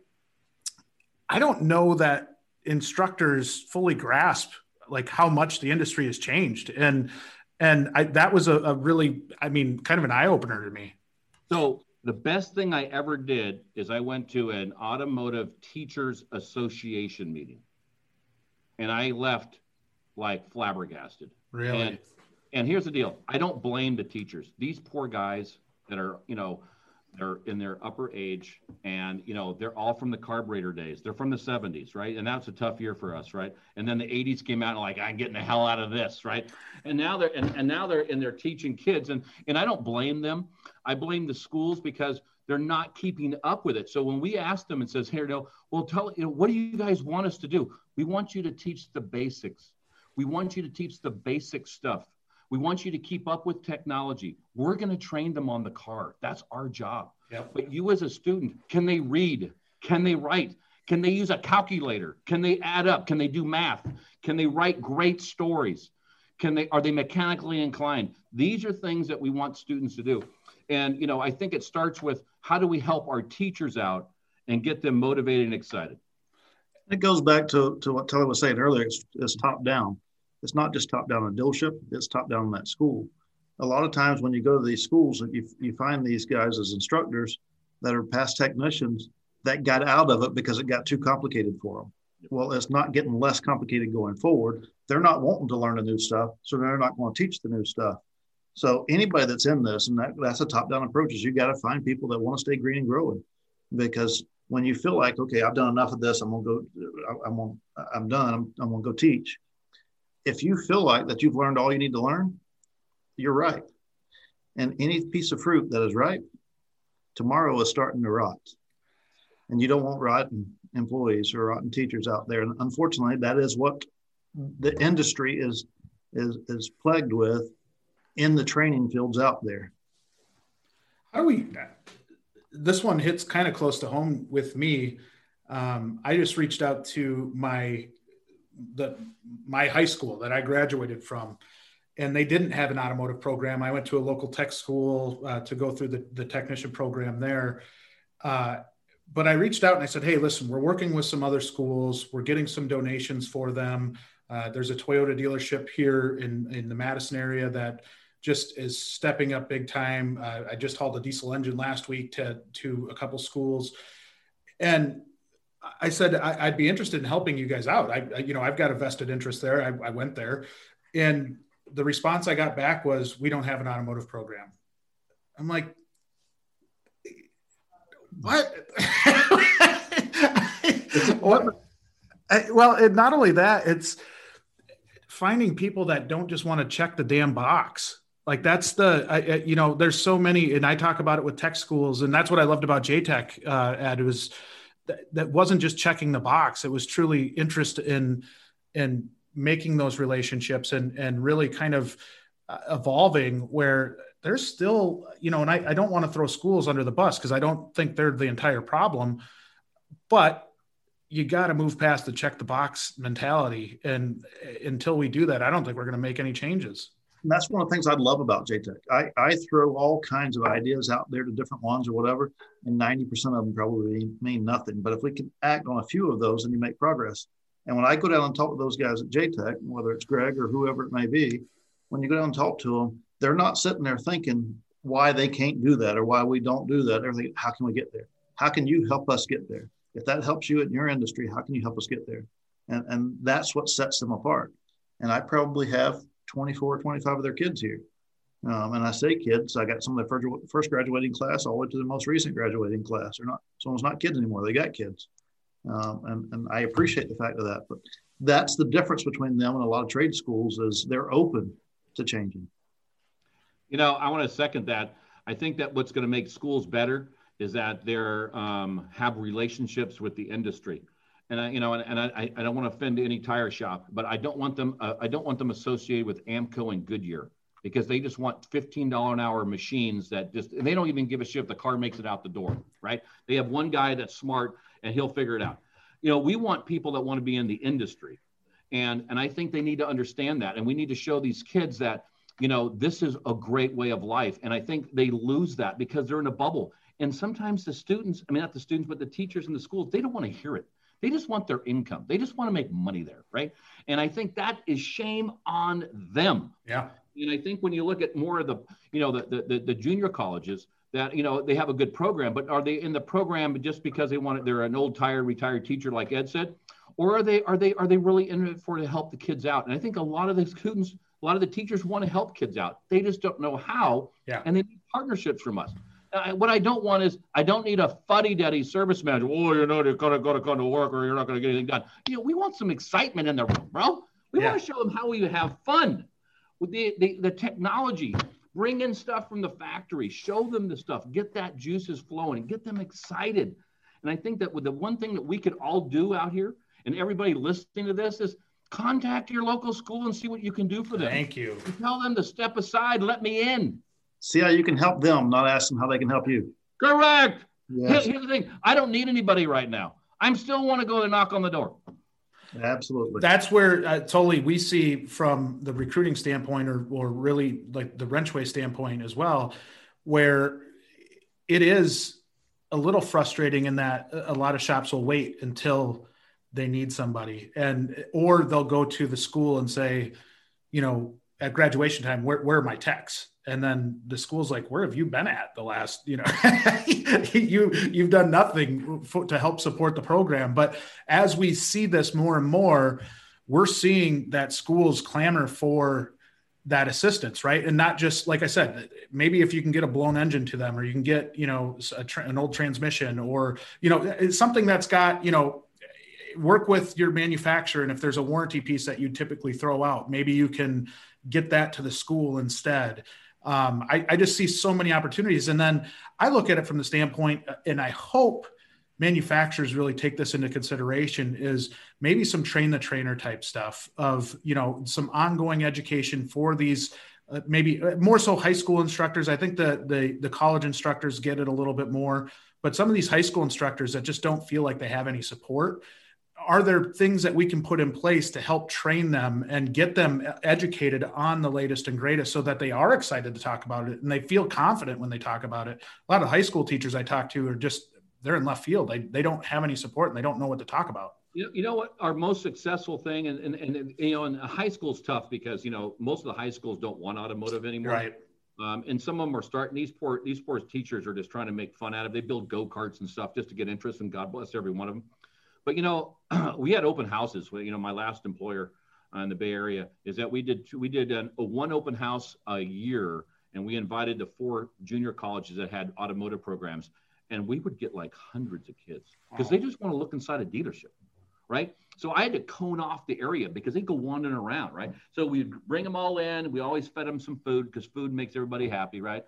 I don't know that instructors fully grasp like how much the industry has changed. And and I, that was a, a really i mean kind of an eye-opener to me. So the best thing i ever did is i went to an automotive teachers association meeting. And i left like flabbergasted. Really? And, and here's the deal. I don't blame the teachers. These poor guys that are you know they're in their upper age and you know they're all from the carburetor days. They're from the 70s right? And that's a tough year for us right? And then the 80s came out and like i'm getting the hell out of this right? And now they're and, and now they're and they're teaching kids. And and i don't blame them. I blame the schools because they're not keeping up with it. So when we ask them and says here no well tell you know what do you guys want us to do? We want you to teach the basics. We want you to teach the basic stuff we want you to keep up with technology. We're going to train them on the car. That's our job. Yep. But you as a student, can they read? Can they write? Can they use a calculator? Can they add up? Can they do math? Can they write great stories? Can they are they mechanically inclined? These are things that we want students to do. And you know, I think it starts with how do we help our teachers out and get them motivated and excited? It goes back to, to what Tully was saying earlier. It's, it's top down it's not just top down a dealership, it's top down in that school. A lot of times when you go to these schools, you, you find these guys as instructors that are past technicians that got out of it because it got too complicated for them. Well, it's not getting less complicated going forward. They're not wanting to learn the new stuff, so they're not going to teach the new stuff. So anybody that's in this, and that, that's a top-down approach, is you got to find people that want to stay green and growing, because when you feel like, okay, I've done enough of this, I'm gonna go, I'm gonna, I'm done, I'm, I'm gonna go teach. If you feel like that you've learned all you need to learn, you're right. And any piece of fruit that is ripe, tomorrow is starting to rot. And you don't want rotten employees or rotten teachers out there. And unfortunately, that is what the industry is is is plagued with in the training fields out there. How we this one hits kind of close to home with me. Um, I just reached out to my the my high school that I graduated from, and they didn't have an automotive program. I went to a local tech school uh, to go through the, the technician program there. Uh, but I reached out and I said, "Hey, listen, we're working with some other schools. We're getting some donations for them. Uh, there's a Toyota dealership here in in the Madison area that just is stepping up big time. Uh, I just hauled a diesel engine last week to to a couple schools, and I said I, would be interested in helping you guys out. I, you know I've got a vested interest there. I, I went there, and the response I got back was, "We don't have an automotive program." I'm like, what? <laughs> what? well, it, not only that, it's finding people that don't just want to check the damn box. Like that's the, I, you know, there's so many, and I talk about it with tech schools, and that's what I loved about JTech. Uh, Ed was that, that wasn't just checking the box; it was truly interest in in making those relationships and and really kind of uh, evolving. Where there's still, you know, and I, I don't want to throw schools under the bus because I don't think they're the entire problem, but you got to move past the check the box mentality. And uh, until we do that, I don't think we're going to make any changes. And that's one of the things I love about JTech. I, I throw all kinds of ideas out there to different ones or whatever, and 90% of them probably mean nothing. But if we can act on a few of those, then you make progress. And when I go down and talk to those guys at JTech, whether it's Greg or whoever it may be, when you go down and talk to them, they're not sitting there thinking why they can't do that or why we don't do that. They're thinking, how can we get there? How can you help us get there? If that helps you in your industry, how can you help us get there? And, and that's what sets them apart. And I probably have 24, 25 of their kids here. Um, and I say kids, I got some of the first graduating class all the way to the most recent graduating class. They're not, someone's not kids anymore. They got kids. Um, and, and I appreciate the fact of that. But that's the difference between them and a lot of trade schools is they're open to changing. You know, I want to second that. I think that what's going to make schools better is that they're um, have relationships with the industry and I, you know, and, and I, I don't want to offend any tire shop, but I don't want them, uh, I don't want them associated with Aamco and Goodyear because they just want $15 an hour machines that just, and they don't even give a shit if the car makes it out the door, right? They have one guy that's smart and he'll figure it out. You know, we want people that want to be in the industry. And, and I think they need to understand that. And we need to show these kids that, you know, this is a great way of life. And I think they lose that because they're in a bubble. And sometimes the students, I mean, not the students, but the teachers in the schools, they don't want to hear it they just want their income. They just want to make money there, right? And I think that is shame on them. Yeah. And I think when you look at more of the, you know, the the, the junior colleges, that you know they have a good program, but are they in the program just because they want it? They're an old, tired, retired teacher, like Ed said, or are they are they are they really in it for to help the kids out? And I think a lot of the students, a lot of the teachers want to help kids out. They just don't know how. Yeah. And they need partnerships from us. Uh, what I don't want is I don't need a fuddy-duddy service manager. Oh, you know, you're gonna go to come to work or you're not gonna get anything done. You know, we want some excitement in the room, bro. We yeah. want to show them how we have fun with the, the the technology. Bring in stuff from the factory, show them the stuff, get that juices flowing, get them excited. And I think that with the one thing that we could all do out here, and everybody listening to this is contact your local school and see what you can do for them. Thank you. And tell them to step aside, let me in see how you can help them, not ask them how they can help you. Correct. Yes. Here's the thing I don't need anybody right now. I'm still want to go and knock on the door. Absolutely. That's where uh, totally we see from the recruiting standpoint, or or really like the Wrenchway standpoint as well, where it is a little frustrating in that a lot of shops will wait until they need somebody, and or they'll go to the school and say, you know, at graduation time, where where are my techs? And then the school's like where have you been at the last you know <laughs> you you've done nothing for, to help support the program but as we see this more and more we're seeing that schools clamor for that assistance, right? And not just like I said, maybe if you can get a blown engine to them, or you can get you know tra- an old transmission, or you know something that's got you know work with your manufacturer, and if there's a warranty piece that you typically throw out, maybe you can get that to the school instead. Um, I, I just see so many opportunities, and then I look at it from the standpoint, and I hope manufacturers really take this into consideration is maybe some train the trainer type stuff of you know some ongoing education for these uh, maybe uh, more so high school instructors. I think the, the the college instructors get it a little bit more but some of these high school instructors that just don't feel like they have any support are there things that we can put in place to help train them and get them educated on the latest and greatest so that they are excited to talk about it and they feel confident when they talk about it a lot of high school teachers i talk to are just they're in left field. They, they don't have any support and they don't know what to talk about. You know, you know what our most successful thing and, and, and you know, and high school's tough because, you know, most of the high schools don't want automotive anymore. Right. Um, and some of them are starting these poor, these poor teachers are just trying to make fun out of, it. they build go-karts and stuff just to get interest and God bless every one of them. But, you know, <clears throat> we had open houses, you know, my last employer uh, in the Bay area is that we did, we did an, a one open house a year and we invited the four junior colleges that had automotive programs and we would get like hundreds of kids. Because wow. they just want to look inside a dealership right? So i had to cone off the area because they go wandering around right? So we'd bring them all in we always fed them some food because food makes everybody happy right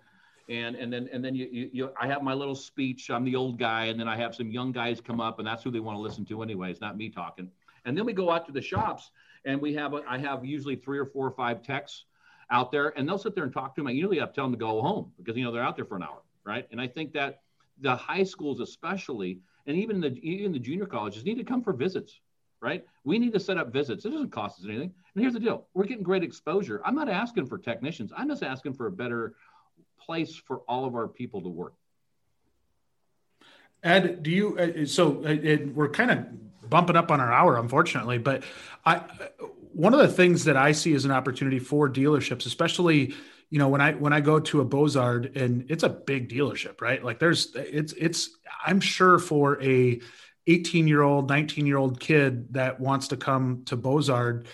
and and then and then you, you, you i have my little speech i'm the old guy and then i have some young guys come up and that's who they want to listen to anyway it's not me talking and then we go out to the shops and we have a, i have usually three or four or five techs out there and they'll sit there and talk to them i usually have to tell them to go home because you know they're out there for an hour right and i think that the high schools especially, and even the even the junior colleges need to come for visits, right? We need to set up visits. It doesn't cost us anything. And here's the deal: we're getting great exposure. I'm not asking for technicians. I'm just asking for a better place for all of our people to work. Ed, do you? Uh, so uh, it, we're kind of bumping up on our hour, unfortunately. But I, one of the things that I see as an opportunity for dealerships, especially you know when i when i go to a Bozard and it's a big dealership right like there's it's it's i'm sure for a 18 year old 19 year old kid that wants to come to Bozard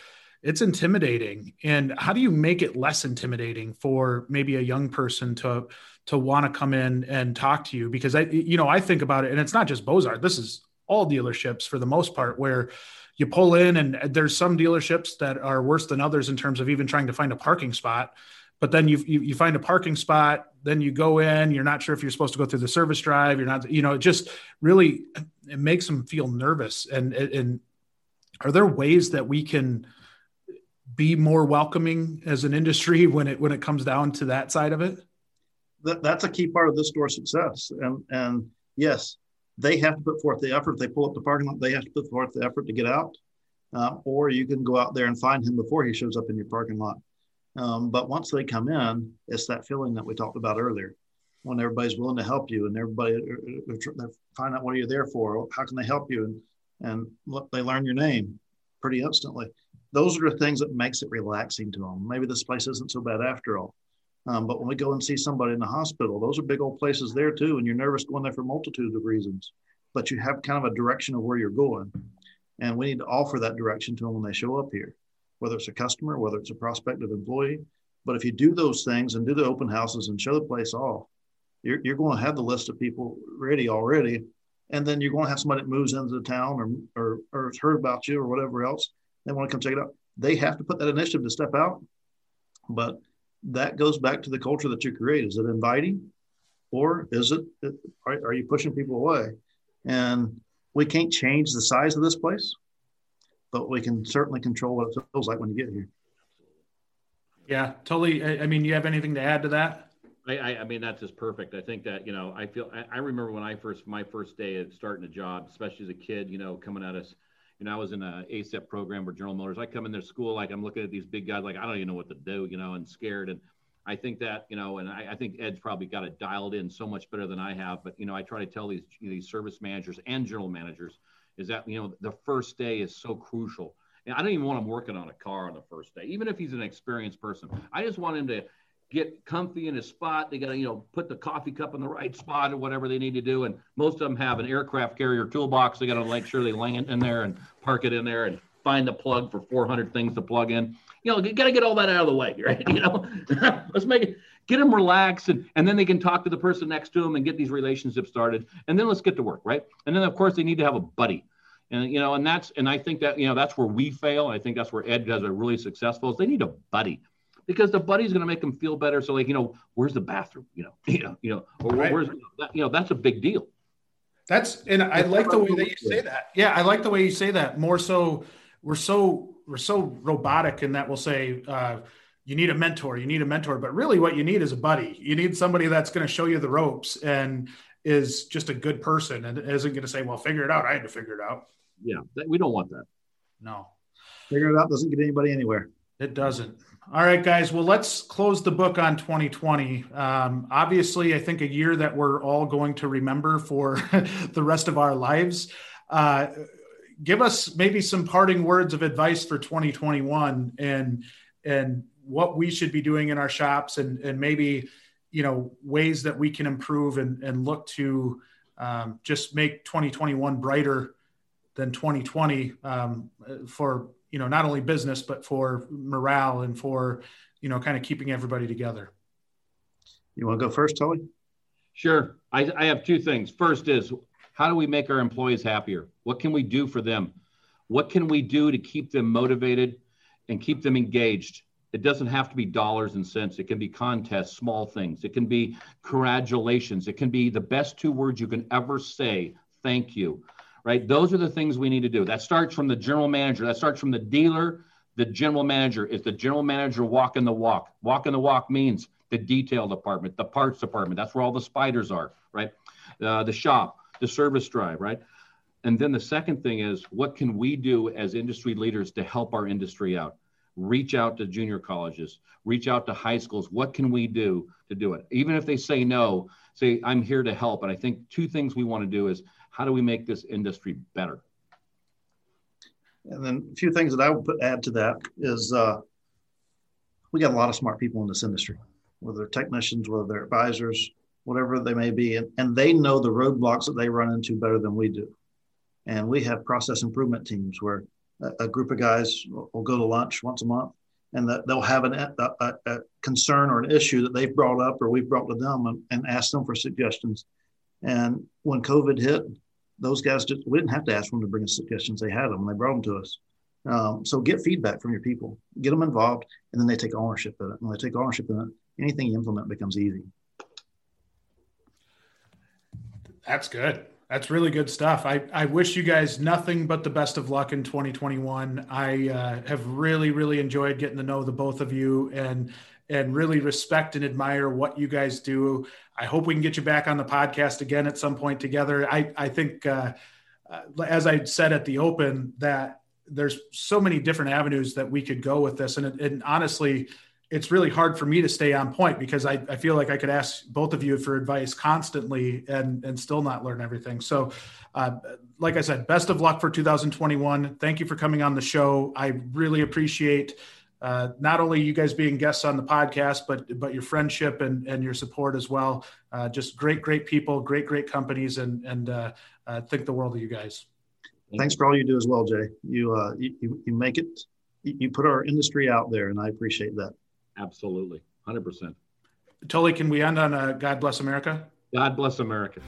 it's intimidating. And how do you make it less intimidating for maybe a young person to to want to come in and talk to you? Because i you know i think about it and it's not just Bozard this is all dealerships for the most part where you pull in and there's some dealerships that are worse than others in terms of even trying to find a parking spot. But then you, you, you find a parking spot then you go in you're not sure if you're supposed to go through the service drive you're not you know it just really it makes them feel nervous. And and are there ways that we can be more welcoming as an industry when it when it comes down to that side of it? That, that's a key part of this store success. And and yes they have to put forth the effort. They pull up the parking lot they have to put forth the effort to get out. Uh, or you can go out there and find him before he shows up in your parking lot. Um, but once they come in, it's that feeling that we talked about earlier, when everybody's willing to help you and everybody uh, uh, uh, find out what are you there for, how can they help you, and and look, they learn your name pretty instantly. Those are the things that makes it relaxing to them. Maybe this place isn't so bad after all. Um, but when we go and see somebody in the hospital, those are big old places there too, and you're nervous going there for multitudes of reasons. But you have kind of a direction of where you're going, and we need to offer that direction to them when they show up here whether it's a customer, whether it's a prospective employee. But if you do those things and do the open houses and show the place off, you're, you're going to have the list of people ready already. And then you're going to have somebody that moves into the town or, or, or heard about you or whatever else. They want to come check it out. They have to put that initiative to step out. But that goes back to the culture that you create. Is it inviting or is it, are, are you pushing people away? And we can't change the size of this place but we can certainly control what it feels like when you get here. Yeah, Tully. I, I mean, you have anything to add to that? I, I, mean, that's just perfect. I think that, you know, I feel, I, I, remember when I first, my first day of starting a job, especially as a kid, you know, coming at us, you know, I was in a ASEP program with General Motors. I come in their school, like I'm looking at these big guys, like, I don't even know what to do, you know, and scared. And I think that, you know, and I, I think Ed's probably got it dialed in so much better than I have, but, you know, I try to tell these, these service managers and general managers, is that you know the first day is so crucial. And I don't even want him working on a car on the first day, even if he's an experienced person. I just want him to get comfy in a spot. They got to, you know, put the coffee cup in the right spot or whatever they need to do. And most of them have an aircraft carrier toolbox. They got to make sure they land in there and park it in there and find the plug for 400 things to plug in. You know, you got to get all that out of the way, <laughs> right? You know, <laughs> let's make it, get them relaxed and, and then they can talk to the person next to them and get these relationships started. And then let's get to work, right? And then, of course, they need to have a buddy. And, you know, and that's, and I think that, you know, that's where we fail. I think that's where Ed does a really successful is they need a buddy because the buddy's going to make them feel better. So like, you know, where's the bathroom? You know, <laughs> you know, you know, or right. where's, you know, that's a big deal. That's and I like the way that you say that. Yeah, I like the way you say that. More so, we're so we're so robotic in that we'll say uh, you need a mentor, you need a mentor, but really what you need is a buddy. You need somebody that's going to show you the ropes and is just a good person and isn't going to say, "Well, figure it out." I had to figure it out. Yeah, we don't want that. No, figure it out doesn't get anybody anywhere. It doesn't. All right, guys. Well, let's close the book on 2020. Um, obviously, I think a year that we're all going to remember for <laughs> the rest of our lives. Uh, give us maybe some parting words of advice for 2021 and and what we should be doing in our shops and and maybe you know ways that we can improve and, and look to um, just make 2021 brighter than 2020 um, for you know not only business but for morale and for you know kind of keeping everybody together. You want to go first tully sure. I, I have two things. First is how do we make our employees happier? What can we do for them? What can we do to keep them motivated and keep them engaged? It doesn't have to be dollars and cents. It can be contests, small things. It can be congratulations. It can be the best two words you can ever say, thank you right? Those are the things we need to do. That starts from the general manager. That starts from the dealer. The general manager is the general manager walking the walk. Walking the walk means the detail department, the parts department. That's where all the spiders are, right? Uh, the shop, the service drive, right? And then the second thing is what can we do as industry leaders to help our industry out? Reach out to junior colleges, reach out to high schools. What can we do to do it? Even if they say no, say, I'm here to help. And I think two things we want to do is how do we make this industry better? And then a few things that I would put add to that is uh, we got a lot of smart people in this industry, whether they're technicians, whether they're advisors, whatever they may be, and, and they know the roadblocks that they run into better than we do. And we have process improvement teams where a, group of guys will, go to lunch once a month and that they'll have an, a, a, concern or an issue that they've brought up or we've brought to them and, and ask them for suggestions. And when COVID hit, those guys just we didn't have to ask them to bring us suggestions; they had them and they brought them to us. Um, so get feedback from your people, get them involved, and then they take ownership of it. When they take ownership of it, anything you implement becomes easy. That's good. That's really good stuff. I, I wish you guys nothing but the best of luck in 2021. I uh, have really, really enjoyed getting to know the both of you and and really respect and admire what you guys do. I hope we can get you back on the podcast again at some point together. I, I think, uh, uh, as I said at the open, that there's so many different avenues that we could go with this. And, and honestly, it's really hard for me to stay on point because I, I feel like I could ask both of you for advice constantly and, and still not learn everything. So, uh, like I said, best of luck for 2021. Thank you for coming on the show. I really appreciate uh, not only you guys being guests on the podcast, but but your friendship and and your support as well. Uh, just great, great people, great, great companies, and and uh, uh think the world of you guys. Thanks for all you do as well, Jay. You uh, you, you make it. You put our industry out there, and I appreciate that. Absolutely, hundred percent. Tully, can we end on a God bless America? God bless America.